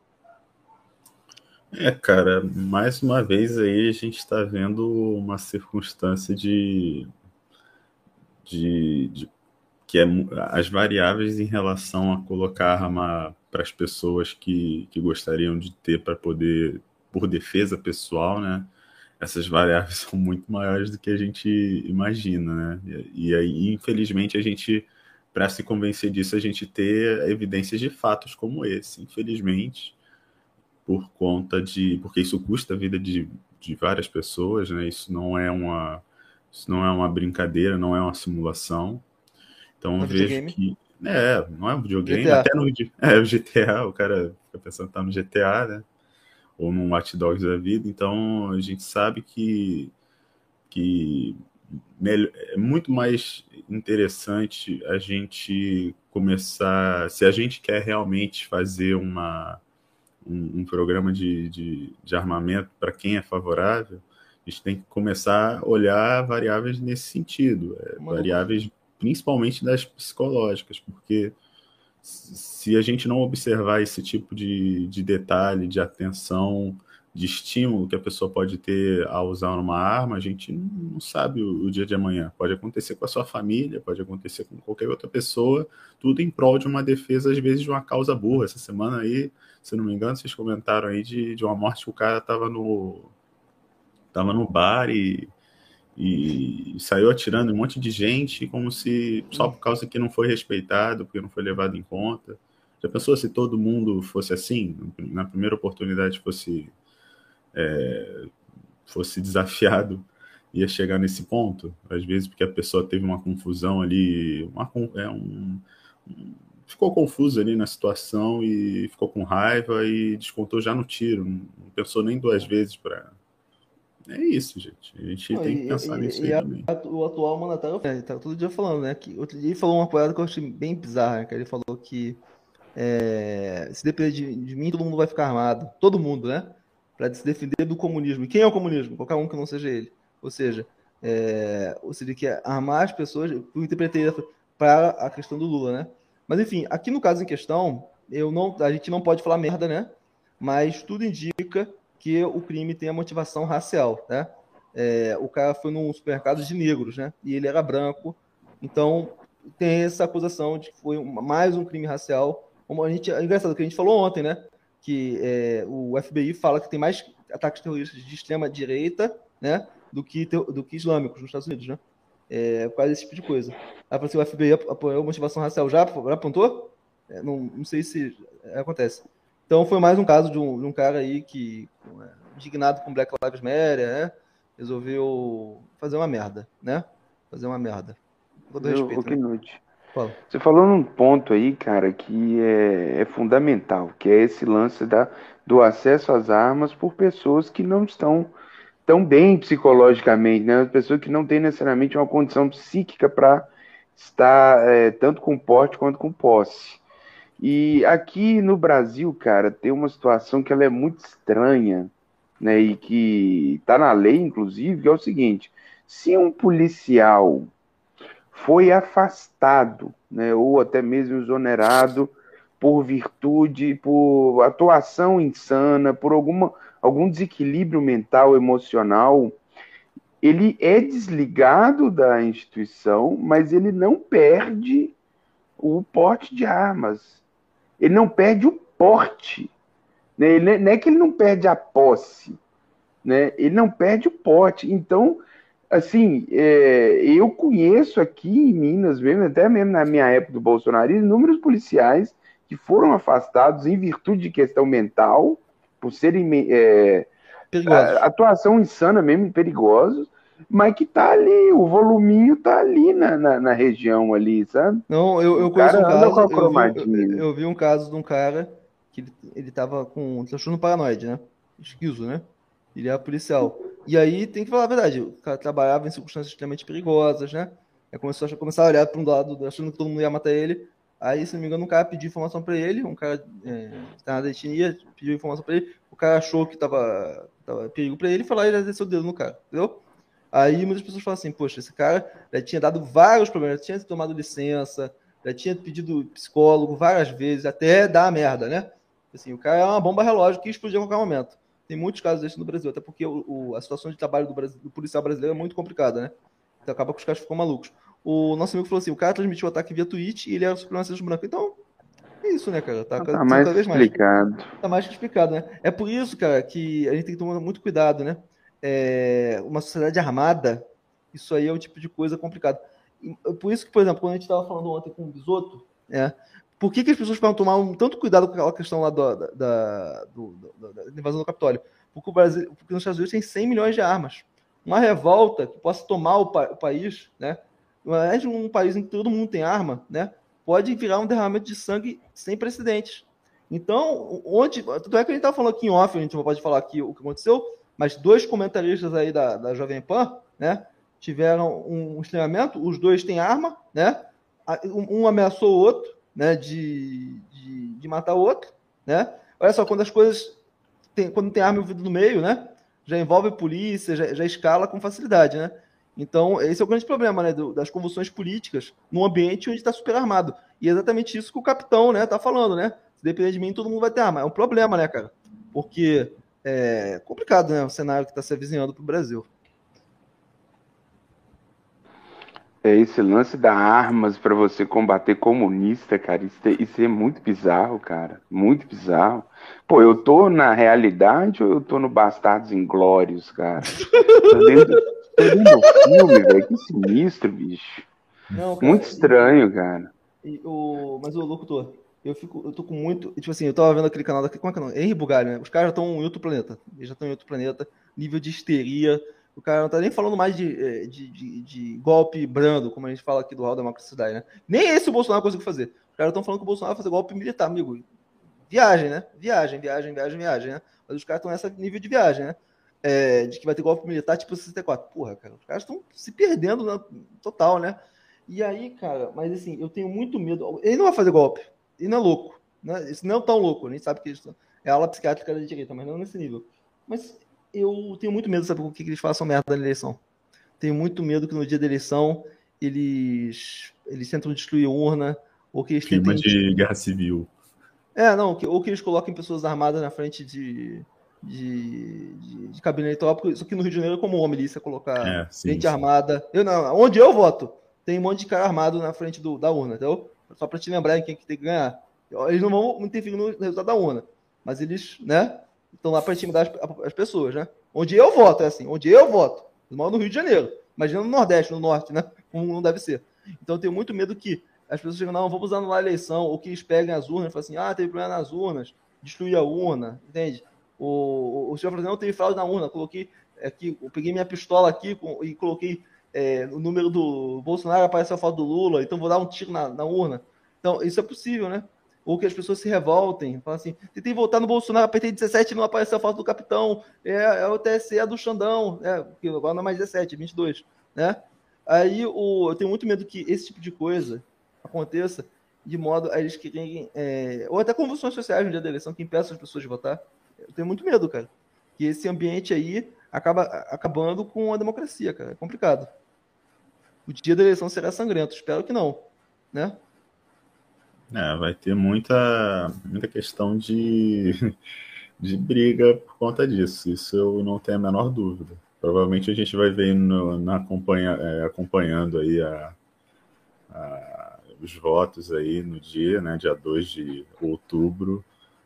[SPEAKER 2] É, cara, mais uma vez aí a gente está vendo uma circunstância de, de, de que é as variáveis em relação a colocar arma para as pessoas que, que gostariam de ter para poder, por defesa pessoal, né? Essas variáveis são muito maiores do que a gente imagina, né? E, aí, infelizmente, a gente, para se convencer disso, a gente ter evidências de fatos como esse. Infelizmente, por conta de. Porque isso custa a vida de, de várias pessoas, né? Isso não é uma. Isso não é uma brincadeira, não é uma simulação. Então é vejo que. É, não é um videogame, GTA. até no é, o GTA, o cara fica pensando que tá no GTA, né? Ou no Watch Dogs da vida, então a gente sabe que, que é muito mais interessante a gente começar, se a gente quer realmente fazer uma, um, um programa de, de, de armamento para quem é favorável, a gente tem que começar a olhar variáveis nesse sentido, é, variáveis principalmente das psicológicas, porque se a gente não observar esse tipo de, de detalhe, de atenção, de estímulo que a pessoa pode ter ao usar uma arma, a gente não sabe o, o, dia de amanhã. Pode acontecer com a sua família, pode acontecer com qualquer outra pessoa, tudo em prol de uma defesa, às vezes, de uma causa burra. Essa semana aí, se não me engano, vocês comentaram aí de, de uma morte que o cara estava no, tava no bar e e saiu atirando um monte de gente, como se só por causa que não foi respeitado, porque não foi levado em conta. Já pensou se todo mundo fosse assim, na primeira oportunidade fosse é, fosse desafiado, ia chegar nesse ponto? Às vezes porque a pessoa teve uma confusão ali, uma, é um, ficou confuso ali na situação e ficou com raiva e descontou já no tiro, não pensou nem duas vezes para é isso, gente. A gente não, tem que pensar e, nisso e aí também.
[SPEAKER 1] o atual mandatário é, tá todo dia falando, né? Que outro dia ele falou uma parada que eu achei bem bizarra, né, que ele falou que é, se depender de, de, mim, todo mundo vai ficar armado. Todo mundo, né? Para se defender do comunismo. E quem é o comunismo? Qualquer um que não seja ele. Ou seja, é, ou seja, que é armar as pessoas, eu interpretei para a questão do Lula, né? Mas enfim, aqui no caso em questão, eu não, a gente não pode falar merda, né? Mas tudo indica que o crime tem a motivação racial, né? É, o cara foi num supermercado de negros, né? E ele era branco, então tem essa acusação de que foi mais um crime racial. Como a gente, é engraçado que a gente falou ontem, né? Que é, o FBI fala que tem mais ataques terroristas de extrema direita, né? Do que do que islâmicos nos Estados Unidos, né? É, quase esse tipo de coisa. Aí para o FBI apoiou motivação racial, já, já apontou? É, não, não sei se acontece. Então foi mais um caso de um, de um cara aí que, é, indignado com Black Lives Matter, né? Resolveu fazer uma merda, né? Fazer uma merda.
[SPEAKER 3] todo respeito. Que né? Fala. Você falou num ponto aí, cara, que é, é, fundamental, que é esse lance da, do acesso às armas por pessoas que não estão tão bem psicologicamente, né? Pessoas que não têm necessariamente uma condição psíquica para estar é, tanto com porte quanto com posse. E aqui no Brasil, cara, tem uma situação que ela é muito estranha, né? E que está na lei, inclusive, que é o seguinte: se um policial foi afastado, né, ou até mesmo exonerado por virtude, por atuação insana, por alguma, algum desequilíbrio mental, emocional, ele é desligado da instituição, mas ele não perde o porte de armas ele não perde o porte. Né? Ele, não é que ele não perde a posse, né? ele não perde o porte. Então, assim, é, eu conheço aqui em Minas mesmo, até mesmo na minha época do Bolsonaro, inúmeros policiais que foram afastados em virtude de questão mental, por serem é, atuação insana mesmo, perigosos, mas que tá ali, o voluminho tá ali na, na, na região ali, sabe?
[SPEAKER 1] Não, eu, eu conheço um caso, eu vi, eu, vi, um caso de um cara que ele, ele tava com transtorno paranoide, né? Esquizo, né? Ele era policial. E aí tem que falar a verdade, o cara trabalhava em circunstâncias extremamente perigosas, né? Aí começou a começar a olhar para um lado, achando que todo mundo ia matar ele. Aí, se não me engano, um cara pediu informação para ele, um cara é, tá na etnia, pediu informação para ele, o cara achou que tava, tava perigo para ele e foi lá e ele desceu o dedo no cara, entendeu? Aí muitas pessoas falam assim, poxa, esse cara já tinha dado vários problemas, já tinha tomado licença, já tinha pedido psicólogo várias vezes, até dar a merda, né? Assim, o cara é uma bomba relógio que explodir a qualquer momento. Tem muitos casos desses no Brasil, até porque o, o, a situação de trabalho do, Brasil, do policial brasileiro é muito complicada, né? Então acaba que os caras ficam malucos. O nosso amigo falou assim: o cara transmitiu o ataque via Twitch e ele era supremacista branco. Então, é isso, né, cara? Tá,
[SPEAKER 3] tá mais cada vez explicado.
[SPEAKER 1] mais. Tá mais que explicado, né? É por isso, cara, que a gente tem que tomar muito cuidado, né? É, uma sociedade armada, isso aí é um tipo de coisa complicada. Por isso que, por exemplo, quando a gente estava falando ontem com o Bisoto, é, por que, que as pessoas podem tomar um, tanto cuidado com aquela questão lá do, da, do, da, da invasão do Capitólio? Porque o Brasil, porque nos Estados Unidos tem 100 milhões de armas. Uma revolta que possa tomar o, pa, o país, né? Mas um país em que todo mundo tem arma, né? Pode virar um derramamento de sangue sem precedentes. Então, onde. Tudo é que a gente estava falando aqui em off, a gente não pode falar aqui o que aconteceu, mas dois comentaristas aí da, da Jovem Pan, né? Tiveram um estranhamento, os dois têm arma, né? Um ameaçou o outro, né? De, de, de matar o outro, né? Olha só, quando as coisas. Tem, quando tem arma envolvida no meio, né? Já envolve polícia, já, já escala com facilidade, né? Então, esse é o grande problema, né, das convulsões políticas num ambiente onde está super armado. E é exatamente isso que o capitão, né, tá falando, né? Se depender de mim, todo mundo vai ter arma. É um problema, né, cara? Porque é complicado, né, o cenário que está se avizinhando para o Brasil.
[SPEAKER 3] É esse lance da armas para você combater comunista, cara, isso é, isso é, muito bizarro, cara. Muito bizarro. Pô, eu tô na realidade ou eu tô no Bastardos Inglórios, cara? Tô dentro, tô dentro do filme, velho. Que sinistro, bicho. Não, cara, muito estranho, cara.
[SPEAKER 1] E, o, mas o locutor, eu fico, eu tô com muito. Tipo assim, eu tava vendo aquele canal daqui, como é que é o nome? Henry Bugalho, né? Os caras já estão em outro planeta. Eles já estão em outro planeta, nível de histeria o cara não tá nem falando mais de, eh, de, de, de golpe brando, como a gente fala aqui do Hall da Democracia né? Nem esse o Bolsonaro conseguiu fazer. Os caras estão falando que o Bolsonaro vai fazer golpe militar, amigo. Viagem, né? Viagem, viagem, viagem, viagem, né? Mas os caras estão nessa nível de viagem, né? É, de que vai ter golpe militar tipo 64. Porra, cara, os caras estão se perdendo na, total, né? E aí, cara, mas assim, eu tenho muito medo. Ele não vai fazer golpe. Ele não é louco. Né? Isso não é tão louco. A gente sabe que isso é aula psiquiátrica da direita, mas não nesse nível. Mas eu tenho muito medo, sabe, o que eles façam merda na eleição. Tenho muito medo que no dia da eleição eles, eles tentam destruir urna, ou que eles
[SPEAKER 2] Clima tentem... de guerra civil.
[SPEAKER 1] É, não, que, ou que eles coloquem pessoas armadas na frente de, de, de, de cabine eleitoral, porque isso aqui no Rio de Janeiro é comum a milícia colocar é, sim, gente sim. armada. Eu não, onde eu voto, tem um monte de cara armado na frente do, da urna, entendeu? Só para te lembrar quem que tem que ganhar. Eles não vão interferir no resultado da urna, mas eles, né, estão lá para intimidar as, as, pessoas, né? Onde eu voto, é assim, onde eu voto. Moro no Rio de Janeiro. Imagina no Nordeste, no Norte, né? Como não deve ser. Então eu tenho muito medo que as pessoas chegam, não, vamos anular a eleição, ou que eles peguem as urnas e falem assim, ah, teve problema nas urnas, destruir a urna, entende? O, o, o senhor falou assim, não, teve fraude na urna, coloquei aqui, eu peguei minha pistola aqui e coloquei é, o número do Bolsonaro, apareceu a foto do Lula, então vou dar um tiro na, na urna. Então, isso é possível, né? ou que as pessoas se revoltem, falam assim, tentei votar no Bolsonaro, apertei 17 e não apareceu a foto do capitão, é, é o TSE é do Xandão, é, que agora não é mais 17, 22, né? Aí o, eu tenho muito medo que esse tipo de coisa aconteça de modo a eles querem, é, ou até convulsões sociais no dia da eleição que impeçam as pessoas de votar. Eu tenho muito medo, cara, que esse ambiente aí acaba acabando com a democracia, cara, é complicado. O dia da eleição será sangrento, espero que não, né?
[SPEAKER 2] É, vai ter muita, muita questão de, de briga por conta disso. Isso eu não tenho a menor dúvida. Provavelmente a gente vai ver no, na acompanha, é, acompanhando aí a, a, os votos aí no dia, né, dia 2 de outubro,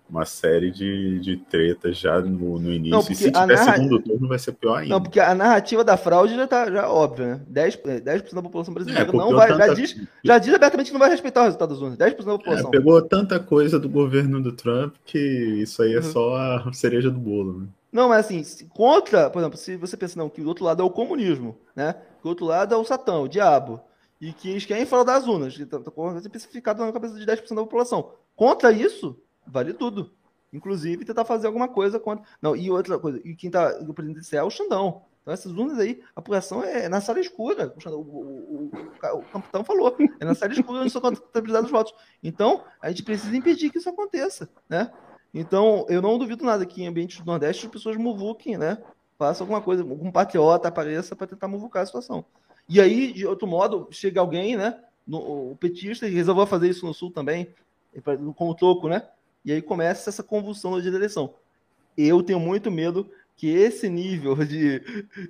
[SPEAKER 2] uma série de, de tretas já no, no início. Não, e se tiver narra... segundo turno, vai ser pior ainda.
[SPEAKER 1] Não, porque a narrativa da fraude já tá já óbvia, né? 10%, 10 da população brasileira é, não vai. Tanta... Já, diz, já diz abertamente que não vai respeitar o resultado das urnas. 10% da é, população.
[SPEAKER 2] É, pegou tanta coisa do governo do Trump que isso aí é uhum. só a cereja do bolo, né?
[SPEAKER 1] Não, mas assim, contra, por exemplo, se você pensa não, que o outro lado é o comunismo, né? Que o outro lado é o Satã, o diabo. E que eles querem falar das urnas, que está tá, tá especificado na cabeça de 10% da população. Contra isso, vale tudo. Inclusive tentar fazer alguma coisa contra. Não, e outra coisa, e quem tá. O presidente é o Xandão. Então, essas urnas aí, a apuração é na sala escura. O, o, o, o capitão falou. É na sala escura onde são contabilizados os votos. Então, a gente precisa impedir que isso aconteça, né? Então, eu não duvido nada que em ambientes do Nordeste as pessoas muvuquem, né? Faça alguma coisa, algum patriota apareça para tentar muvucar a situação. E aí, de outro modo, chega alguém, né? No, o petista resolveu fazer isso no Sul também, como troco, né? E aí começa essa convulsão da eleição. Eu tenho muito medo que esse nível de,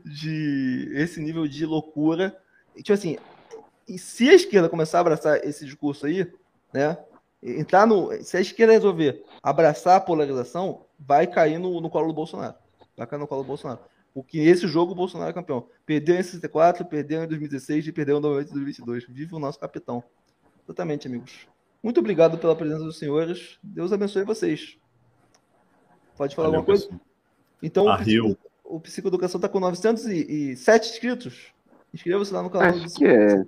[SPEAKER 1] de esse nível de loucura, tipo assim, se a esquerda começar a abraçar esse discurso aí, né? entrar no. Se a esquerda resolver abraçar a polarização, vai cair no, no colo do Bolsonaro. Vai cair no colo do Bolsonaro. Porque esse jogo o Bolsonaro é campeão. Perdeu em 64, perdeu em 2016 e perdeu em 2022. Vive o nosso capitão. Exatamente, amigos. Muito obrigado pela presença dos senhores. Deus abençoe vocês. Pode falar Valeu, alguma coisa? Pessoal. Então,
[SPEAKER 2] o, Rio.
[SPEAKER 1] o Psicoeducação está com 907 inscritos. Inscreva-se lá no canal.
[SPEAKER 3] Acho que é.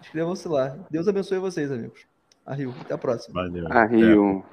[SPEAKER 1] Inscrevam-se lá. Deus abençoe vocês, amigos. A Rio. Até a próxima.
[SPEAKER 2] Valeu.
[SPEAKER 3] A Rio.